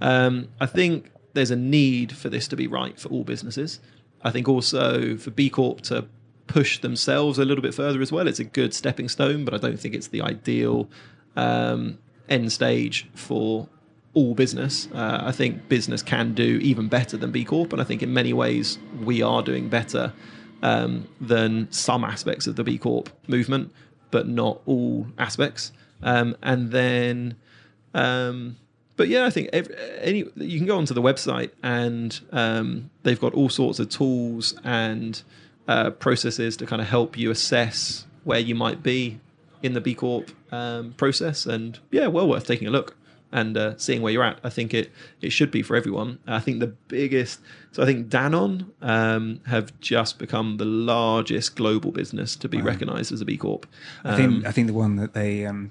um, I think there's a need for this to be right for all businesses. I think also for B Corp to push themselves a little bit further as well. It's a good stepping stone, but I don't think it's the ideal um, end stage for all business. Uh, I think business can do even better than B Corp, and I think in many ways we are doing better um, than some aspects of the B Corp movement, but not all aspects. Um, and then, um, but yeah, I think every, any you can go onto the website and um, they've got all sorts of tools and uh, processes to kind of help you assess where you might be in the B Corp um, process. And yeah, well worth taking a look and uh, seeing where you're at. I think it it should be for everyone. I think the biggest, so I think Danone um, have just become the largest global business to be recognised as a B Corp. I think Um, I think the one that they, um,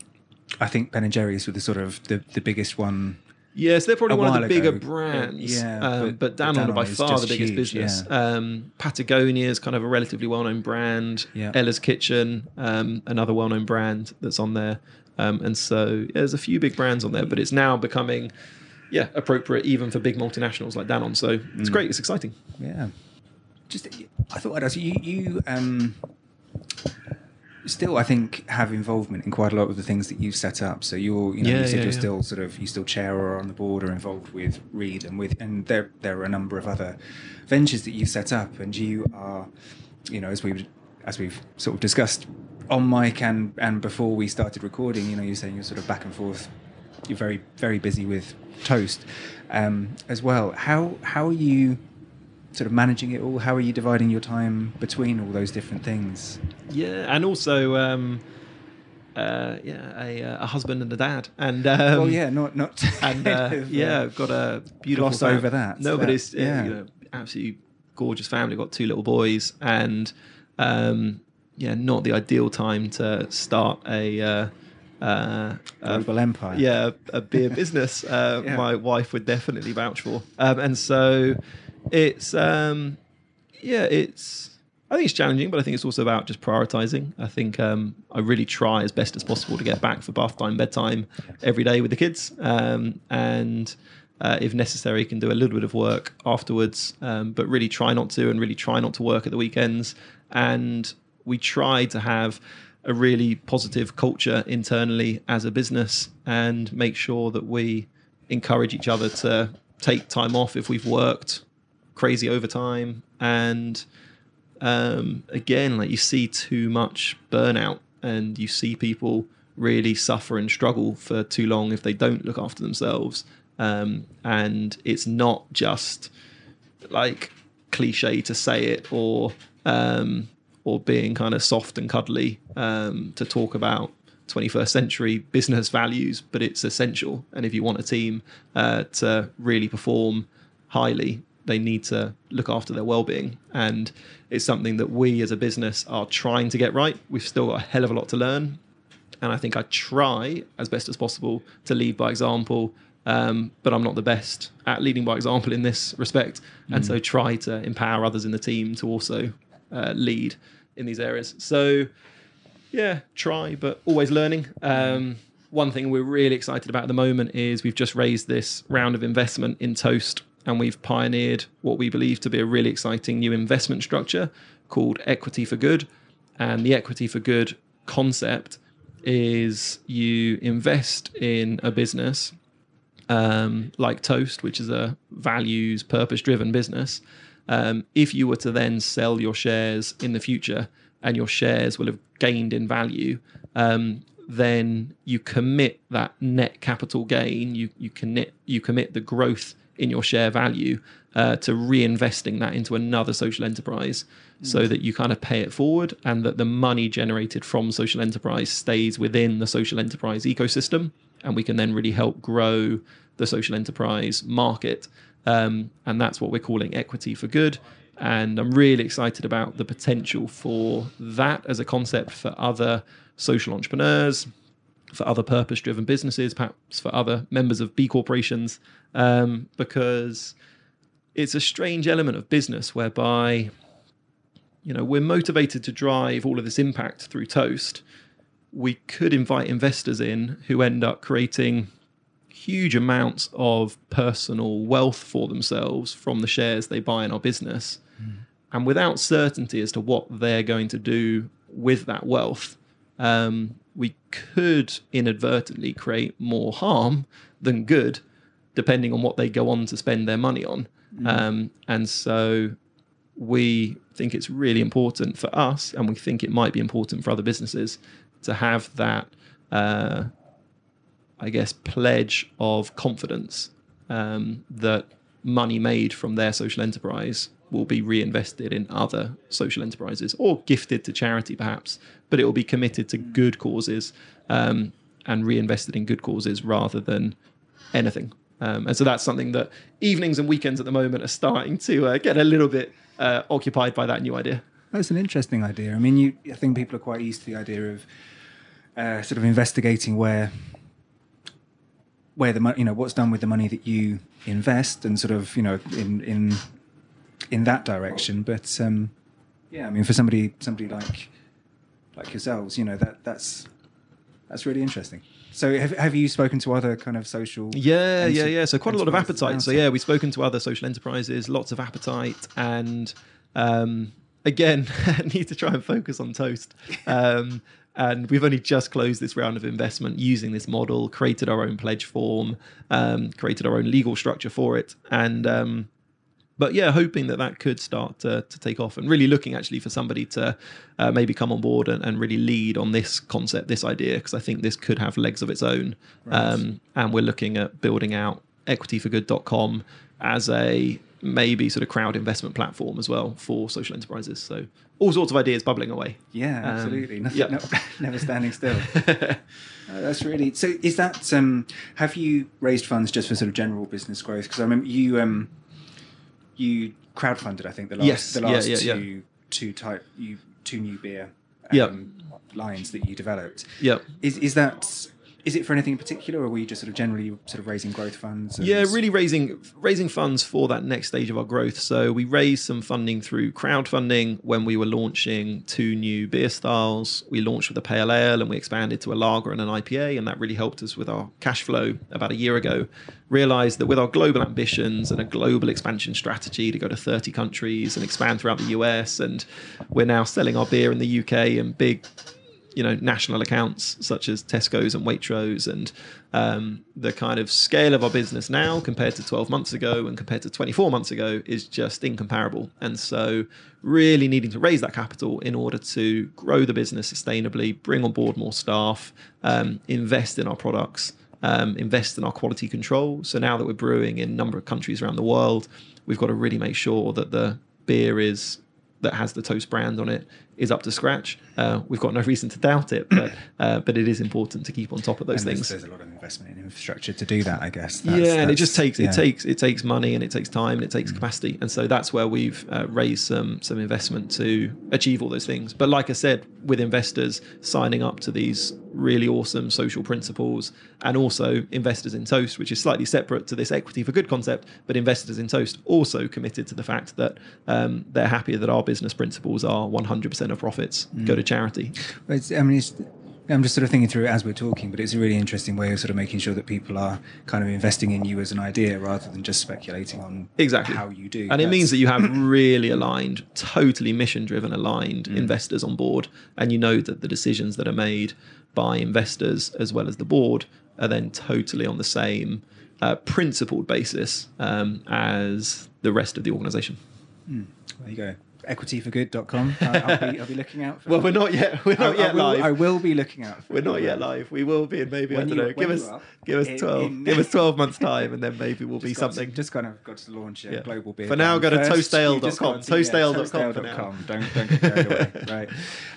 I think Ben and Jerry's were the sort of the, the biggest one. Yes, they're probably one of the bigger ago. brands. Yeah, um, but- but, but Danone are by far the biggest huge, business. yeah. Um, Patagonia is kind of a relatively well-known brand. Yeah. Ella's Kitchen, um, another well-known brand that's on there. Um, and so yeah, there's a few big brands on there, but it's now becoming, yeah, appropriate even for big multinationals like Danone. So it's Mm. great. It's exciting. Yeah. Just, I thought I'd ask you. You um, still, I think, have involvement in quite a lot of the things that you've set up. So you're, you know, Yeah, you said yeah, you're yeah. still sort of, you still chair or on the board or involved with Read and with, and there there are a number of other ventures that you've set up, and you are, you know, as we as we've sort of discussed on mic and and before we started recording, you know, you're saying you're sort of back and forth you're very very busy with Toast um, as well. How how are you sort of managing it all? How are you dividing your time between all those different things? Yeah, and also, um, uh, yeah, a, uh, a husband and a dad, and um, well, yeah, not not [LAUGHS] and uh, [LAUGHS] yeah, I've got a beautiful gloss over that. No, but it's yeah. you know, absolutely gorgeous family. Got two little boys, and um, yeah, not the ideal time to start a. Uh, uh, a global empire. yeah, a beer [LAUGHS] business. Uh, Yeah. My wife would definitely vouch for, um, and so it's um, yeah, it's. I think it's challenging, but I think it's also about just prioritizing. I think um, I really try as best as possible to get back for bath time, bedtime every day with the kids, um, and uh, if necessary, can do a little bit of work afterwards. Um, but really try not to, and really try not to work at the weekends. And we try to have a really positive culture internally as a business, and make sure that we encourage each other to take time off if we've worked crazy overtime and um, again, like you see too much burnout, and you see people really suffer and struggle for too long if they don't look after themselves. Um, and it's not just like cliche to say it or um, or being kind of soft and cuddly um, to talk about 21st century business values, but it's essential. And if you want a team uh, to really perform highly, they need to look after their well-being. And it's something that we as a business are trying to get right. We've still got a hell of a lot to learn. And i think i try as best as possible to lead by example um, but i'm not the best at leading by example in this respect. And so try to empower others in the team to also uh, lead in these areas. So yeah, try, but always learning. Um, one thing we're really excited about at the moment is we've just raised this round of investment in Toast, and we've pioneered what we believe to be a really exciting new investment structure called Equity for Good. And the Equity for Good concept is you invest in a business um, like Toast, which is a values, purpose driven business, um, if you were to then sell your shares in the future and your shares will have gained in value, um, then you commit that net capital gain, you, you, commit, you commit the growth in your share value uh, to reinvesting that into another social enterprise so that you kind of pay it forward and that the money generated from social enterprise stays within the social enterprise ecosystem. And we can then really help grow the social enterprise market. Um, and that's what we're calling equity for good. And i'm really excited about the potential for that as a concept for other social entrepreneurs for other purpose driven businesses, perhaps for other members of B corporations, um, because it's a strange element of business whereby you know we're motivated to drive all of this impact through toast. We could invite investors in who end up creating huge amounts of personal wealth for themselves from the shares they buy in our business. And without certainty as to what they're going to do with that wealth um, we could inadvertently create more harm than good, depending on what they go on to spend their money on. Um, and so we think it's really important for us, and we think it might be important for other businesses to have that, uh, I guess, pledge of confidence um, that money made from their social enterprise will be reinvested in other social enterprises or gifted to charity, perhaps, but it will be committed to good causes um, and reinvested in good causes rather than anything. Um, and so that's something that evenings and weekends at the moment are starting to uh, get a little bit uh, occupied by that new idea. That's an interesting idea. I mean, you, I think people are quite used to the idea of uh, sort of investigating where where the money, you know, what's done with the money that you invest, and sort of, you know, in in in that direction. But um, yeah, I mean, for somebody somebody like like yourselves, you know, that that's that's really interesting. So, have, have you spoken to other kind of social? Yeah, enter- yeah, yeah. So quite a lot of appetite. So yeah, we've spoken to other social enterprises, lots of appetite, and um, again, [LAUGHS] need to try and focus on toast. Um, and we've only just closed this round of investment using this model, created our own pledge form, um, created our own legal structure for it, and um, but yeah, hoping that that could start to, to take off and really looking actually for somebody to uh, maybe come on board and, and really lead on this concept, this idea, because I think this could have legs of its own. Um, and we're looking at building out equityforgood.com as a maybe sort of crowd investment platform as well for social enterprises. So all sorts of ideas bubbling away. Yeah, Um, absolutely. Nothing, yeah. no, [LAUGHS] never standing still. [LAUGHS] Uh, that's really so. Is that um, have you raised funds just for sort of general business growth? Because I remember you um, you crowdfunded. I think the last Yes, the last yeah, yeah. two two type you two new beer Yeah. um, lines that you developed. Yep. Is is that is it for anything in particular, or were you just sort of generally sort of raising growth funds? Yeah, really raising raising funds for that next stage of our growth. So we raised some funding through crowdfunding when we were launching two new beer styles. We launched with a pale ale and we expanded to a lager and an IPA, and that really helped us with our cash flow about a year ago. Realized that with our global ambitions and a global expansion strategy to go to 30 countries and expand throughout the US, and we're now selling our beer in the UK and big you know national accounts such as Tesco's and Waitrose, and um, the kind of scale of our business now compared to 12 months ago and compared to 24 months ago is just incomparable. And so, really needing to raise that capital in order to grow the business sustainably, bring on board more staff, um, invest in our products. Um, invest in our quality control. So now that we're brewing in a number of countries around the world, we've got to really make sure that the beer is that has the toast brand on it is up to scratch. Uh, we've got no reason to doubt it, but uh, but it is important to keep on top of those there's, things. there's a lot of investment in infrastructure to do that. I guess. yeah, That's- and it just takes yeah. it takes it takes money and it takes time and it takes capacity, and so that's where we've uh, raised some some investment to achieve all those things. But like I said, with investors signing up to these really awesome social principles, and also investors in Toast, which is slightly separate to this equity for good concept, but investors in Toast also committed to the fact that um, they're happy that our business principles are 100% of profits go to charity. I mean, it's, I'm just sort of thinking through it as we're talking, but it's a really interesting way of sort of making sure that people are kind of investing in you as an idea rather than just speculating on Exactly. how you do. And it means that you have really aligned, totally mission driven, aligned Mm. investors on board. And you know that the decisions that are made by investors as well as the board are then totally on the same uh, principled basis um, as the rest of the organization. There you go. Equityforgood.com. I'll, be, I'll be looking out for Well, we're not yet. We're not I yet will- live. I will be looking out for We're not yet live. We will be in maybe When I don't you- know. Give us are, give us in- twelve. in- give us twelve [LAUGHS] months time, and then maybe we'll be got to- something. just kind of got to launch a Yeah. global beer. For now, go to first. toastale You've just dot com. got to- yeah, Toastale dot com for now. toastale.com. Don't don't get carried away. [LAUGHS] Right.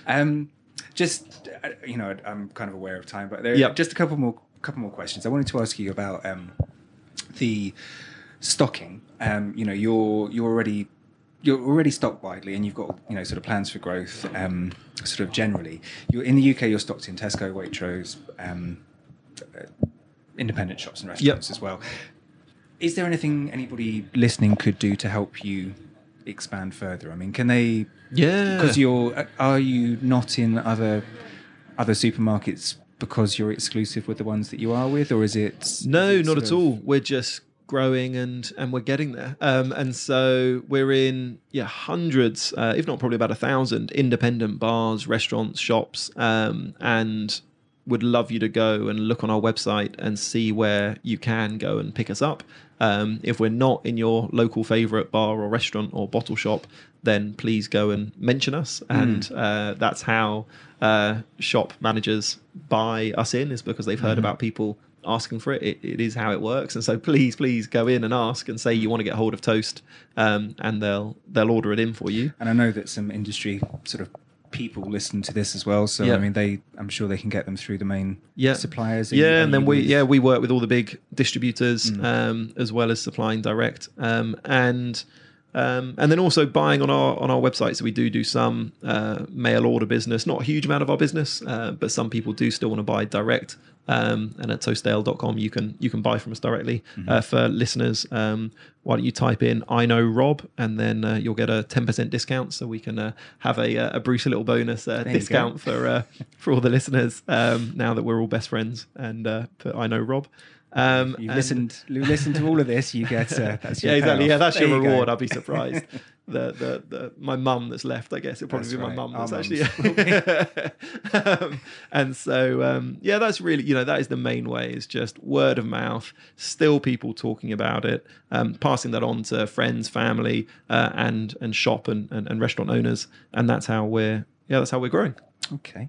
Um, just uh, you know, I'm kind of aware of time, but there Yep. just a couple more couple more questions. I wanted to ask you about um, the stocking. Um, you know, you're you're already you're already stocked widely, and you've got you know sort of plans for growth. Um, sort of generally, you're in the UK. You're stocked in Tesco, Waitrose, um, uh, independent shops and restaurants as well. Is there anything anybody listening could do to help you expand further? I mean, can they? Yeah. Because you're, are you not in other other supermarkets because you're exclusive with the ones that you are with, or is it? No, is it not at all. We're just growing and and we're getting there. Um, and so we're in yeah hundreds, uh, if not probably about a thousand independent bars, restaurants, shops, um, and would love you to go and look on our website and see where you can go and pick us up. Um, if we're not in your local favorite bar or restaurant or bottle shop, then please go and mention us. And uh, that's how uh, shop managers buy us in, is because they've heard about people asking for it. it. It is how it works. And so please, please go in and ask and say you want to get hold of Toast, um, and they'll they'll order it in for you. And I know that some industry sort of people listen to this as well. So Yeah. I mean, they I'm sure they can get them through the main Yeah. suppliers. Yeah, and then we yeah we work with all the big distributors um, as well as supplying direct, um, and um, and then also buying on our on our website. So we do do some uh, mail order business, not a huge amount of our business, uh, but some people do still want to buy direct. Um, and at toastale.com you can you can buy from us directly. Uh, for listeners, um, why don't you type in I know Rob and then uh, you'll get a ten percent discount. So we can uh, have a a Bruce little bonus uh, go. discount for uh, for all the listeners um, now that we're all best friends and uh, put I know Rob. Um, You listened. Listened to all of this. You get uh, that's [LAUGHS] yeah, your exactly. Yeah, that's There your you go. reward. I'll be surprised. [LAUGHS] the, the, the my mum that's left. I guess it'll probably That's be my mum that's actually. [LAUGHS] [LAUGHS] um, and so um, yeah, that's really you know that is the main way is just word of mouth. Still people talking about it, um, passing that on to friends, family, uh, and and shop and, and and restaurant owners, and that's how we're yeah that's how we're growing. Okay.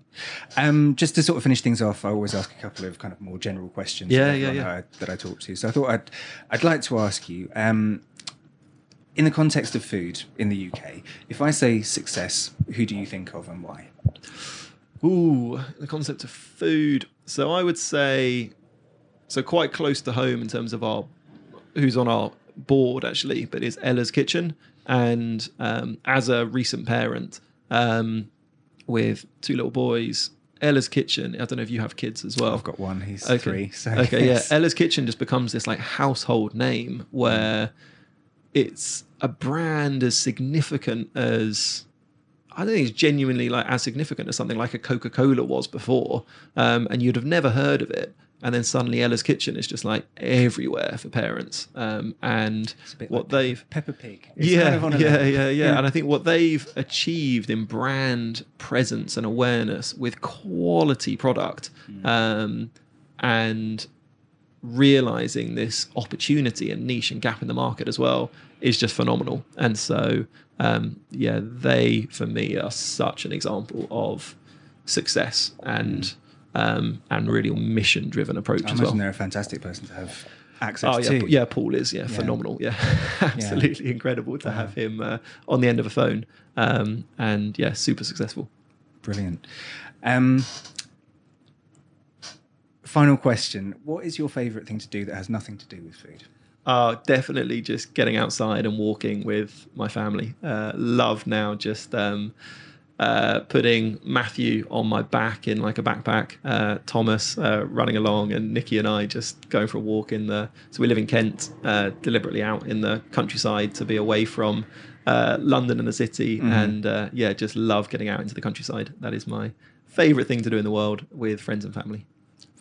Um, just to sort of finish things off, I always ask a couple of kind of more general questions. Yeah, yeah, yeah. That, I, that I talk to. So I thought I'd I'd like to ask you, um, in the context of food in the UK, if I say success, who do you think of and why? Ooh, the concept of food. So I would say, so quite close to home in terms of our who's on our board actually, but is Ella's Kitchen. And um, as a recent parent um, with two little boys, Ella's Kitchen. I don't know if you have kids as well. I've got one. He's Okay. three. So okay, yes. yeah. Ella's Kitchen just becomes this like household name where it's a brand as significant as I don't think it's genuinely like as significant as something like a Coca Cola was before, um, and you'd have never heard of it. And then suddenly Ella's Kitchen is just like everywhere for parents, um, and It's a bit what like they've Peppa Pig. It's yeah, kind of yeah, them. yeah, yeah, And I think what they've achieved in brand presence and awareness with quality product um, and realizing this opportunity and niche and gap in the market as well is just phenomenal. And so, um, yeah, they for me are such an example of success and um, and really mission driven approach I as imagine well. they're a fantastic person to have access Oh yeah, to. Yeah. Paul is yeah, phenomenal. Yeah, [LAUGHS] absolutely incredible to have him uh, on the end of a phone, um, and yeah, super successful. Brilliant. Um, final question: What is your favourite thing to do that has nothing to do with food? Uh, definitely just getting outside and walking with my family. Uh, love now just um, uh, putting Matthew on my back in like a backpack, uh, Thomas uh, running along, and Nikki and I just going for a walk in the. So we live in Kent, uh, deliberately out in the countryside to be away from uh, London and the city, and uh, yeah, just love getting out into the countryside. That is my favourite thing to do in the world with friends and family.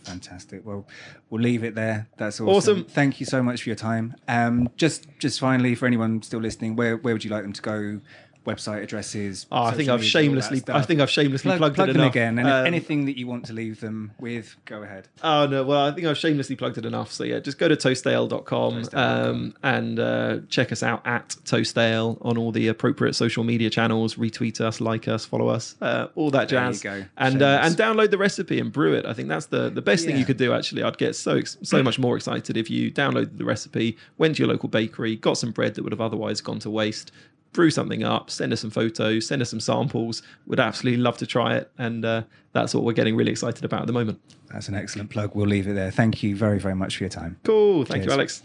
Fantastic. Well, we'll leave it there. That's awesome. Awesome. Thank you so much for your time. Um, just, just finally, for anyone still listening, where where would you like them to go? Website addresses. Oh, I think I've media, shamelessly. I think I've shamelessly plug, plugged plug it them enough. again. And Um, anything that you want to leave them with, go ahead. Oh no, well I think I've shamelessly plugged it enough. So yeah, just go to toastale.com Toastale.com. um, and uh, check us out at Toastale on all the appropriate social media channels. Retweet us, like us, follow us, uh, all that There you jazz. go. And uh, and download the recipe and brew it. I think that's the the best thing you could do. Actually, I'd get so so much more excited if you downloaded the recipe, went to your local bakery, got some bread that would have otherwise gone to waste. Brew something up, send us some photos, send us some samples. Would absolutely love to try it, and uh, that's what we're getting really excited about at the moment. That's an excellent plug. We'll leave it there. Thank you very, very much for your time. Cool. Thank Cheers. you, Alex.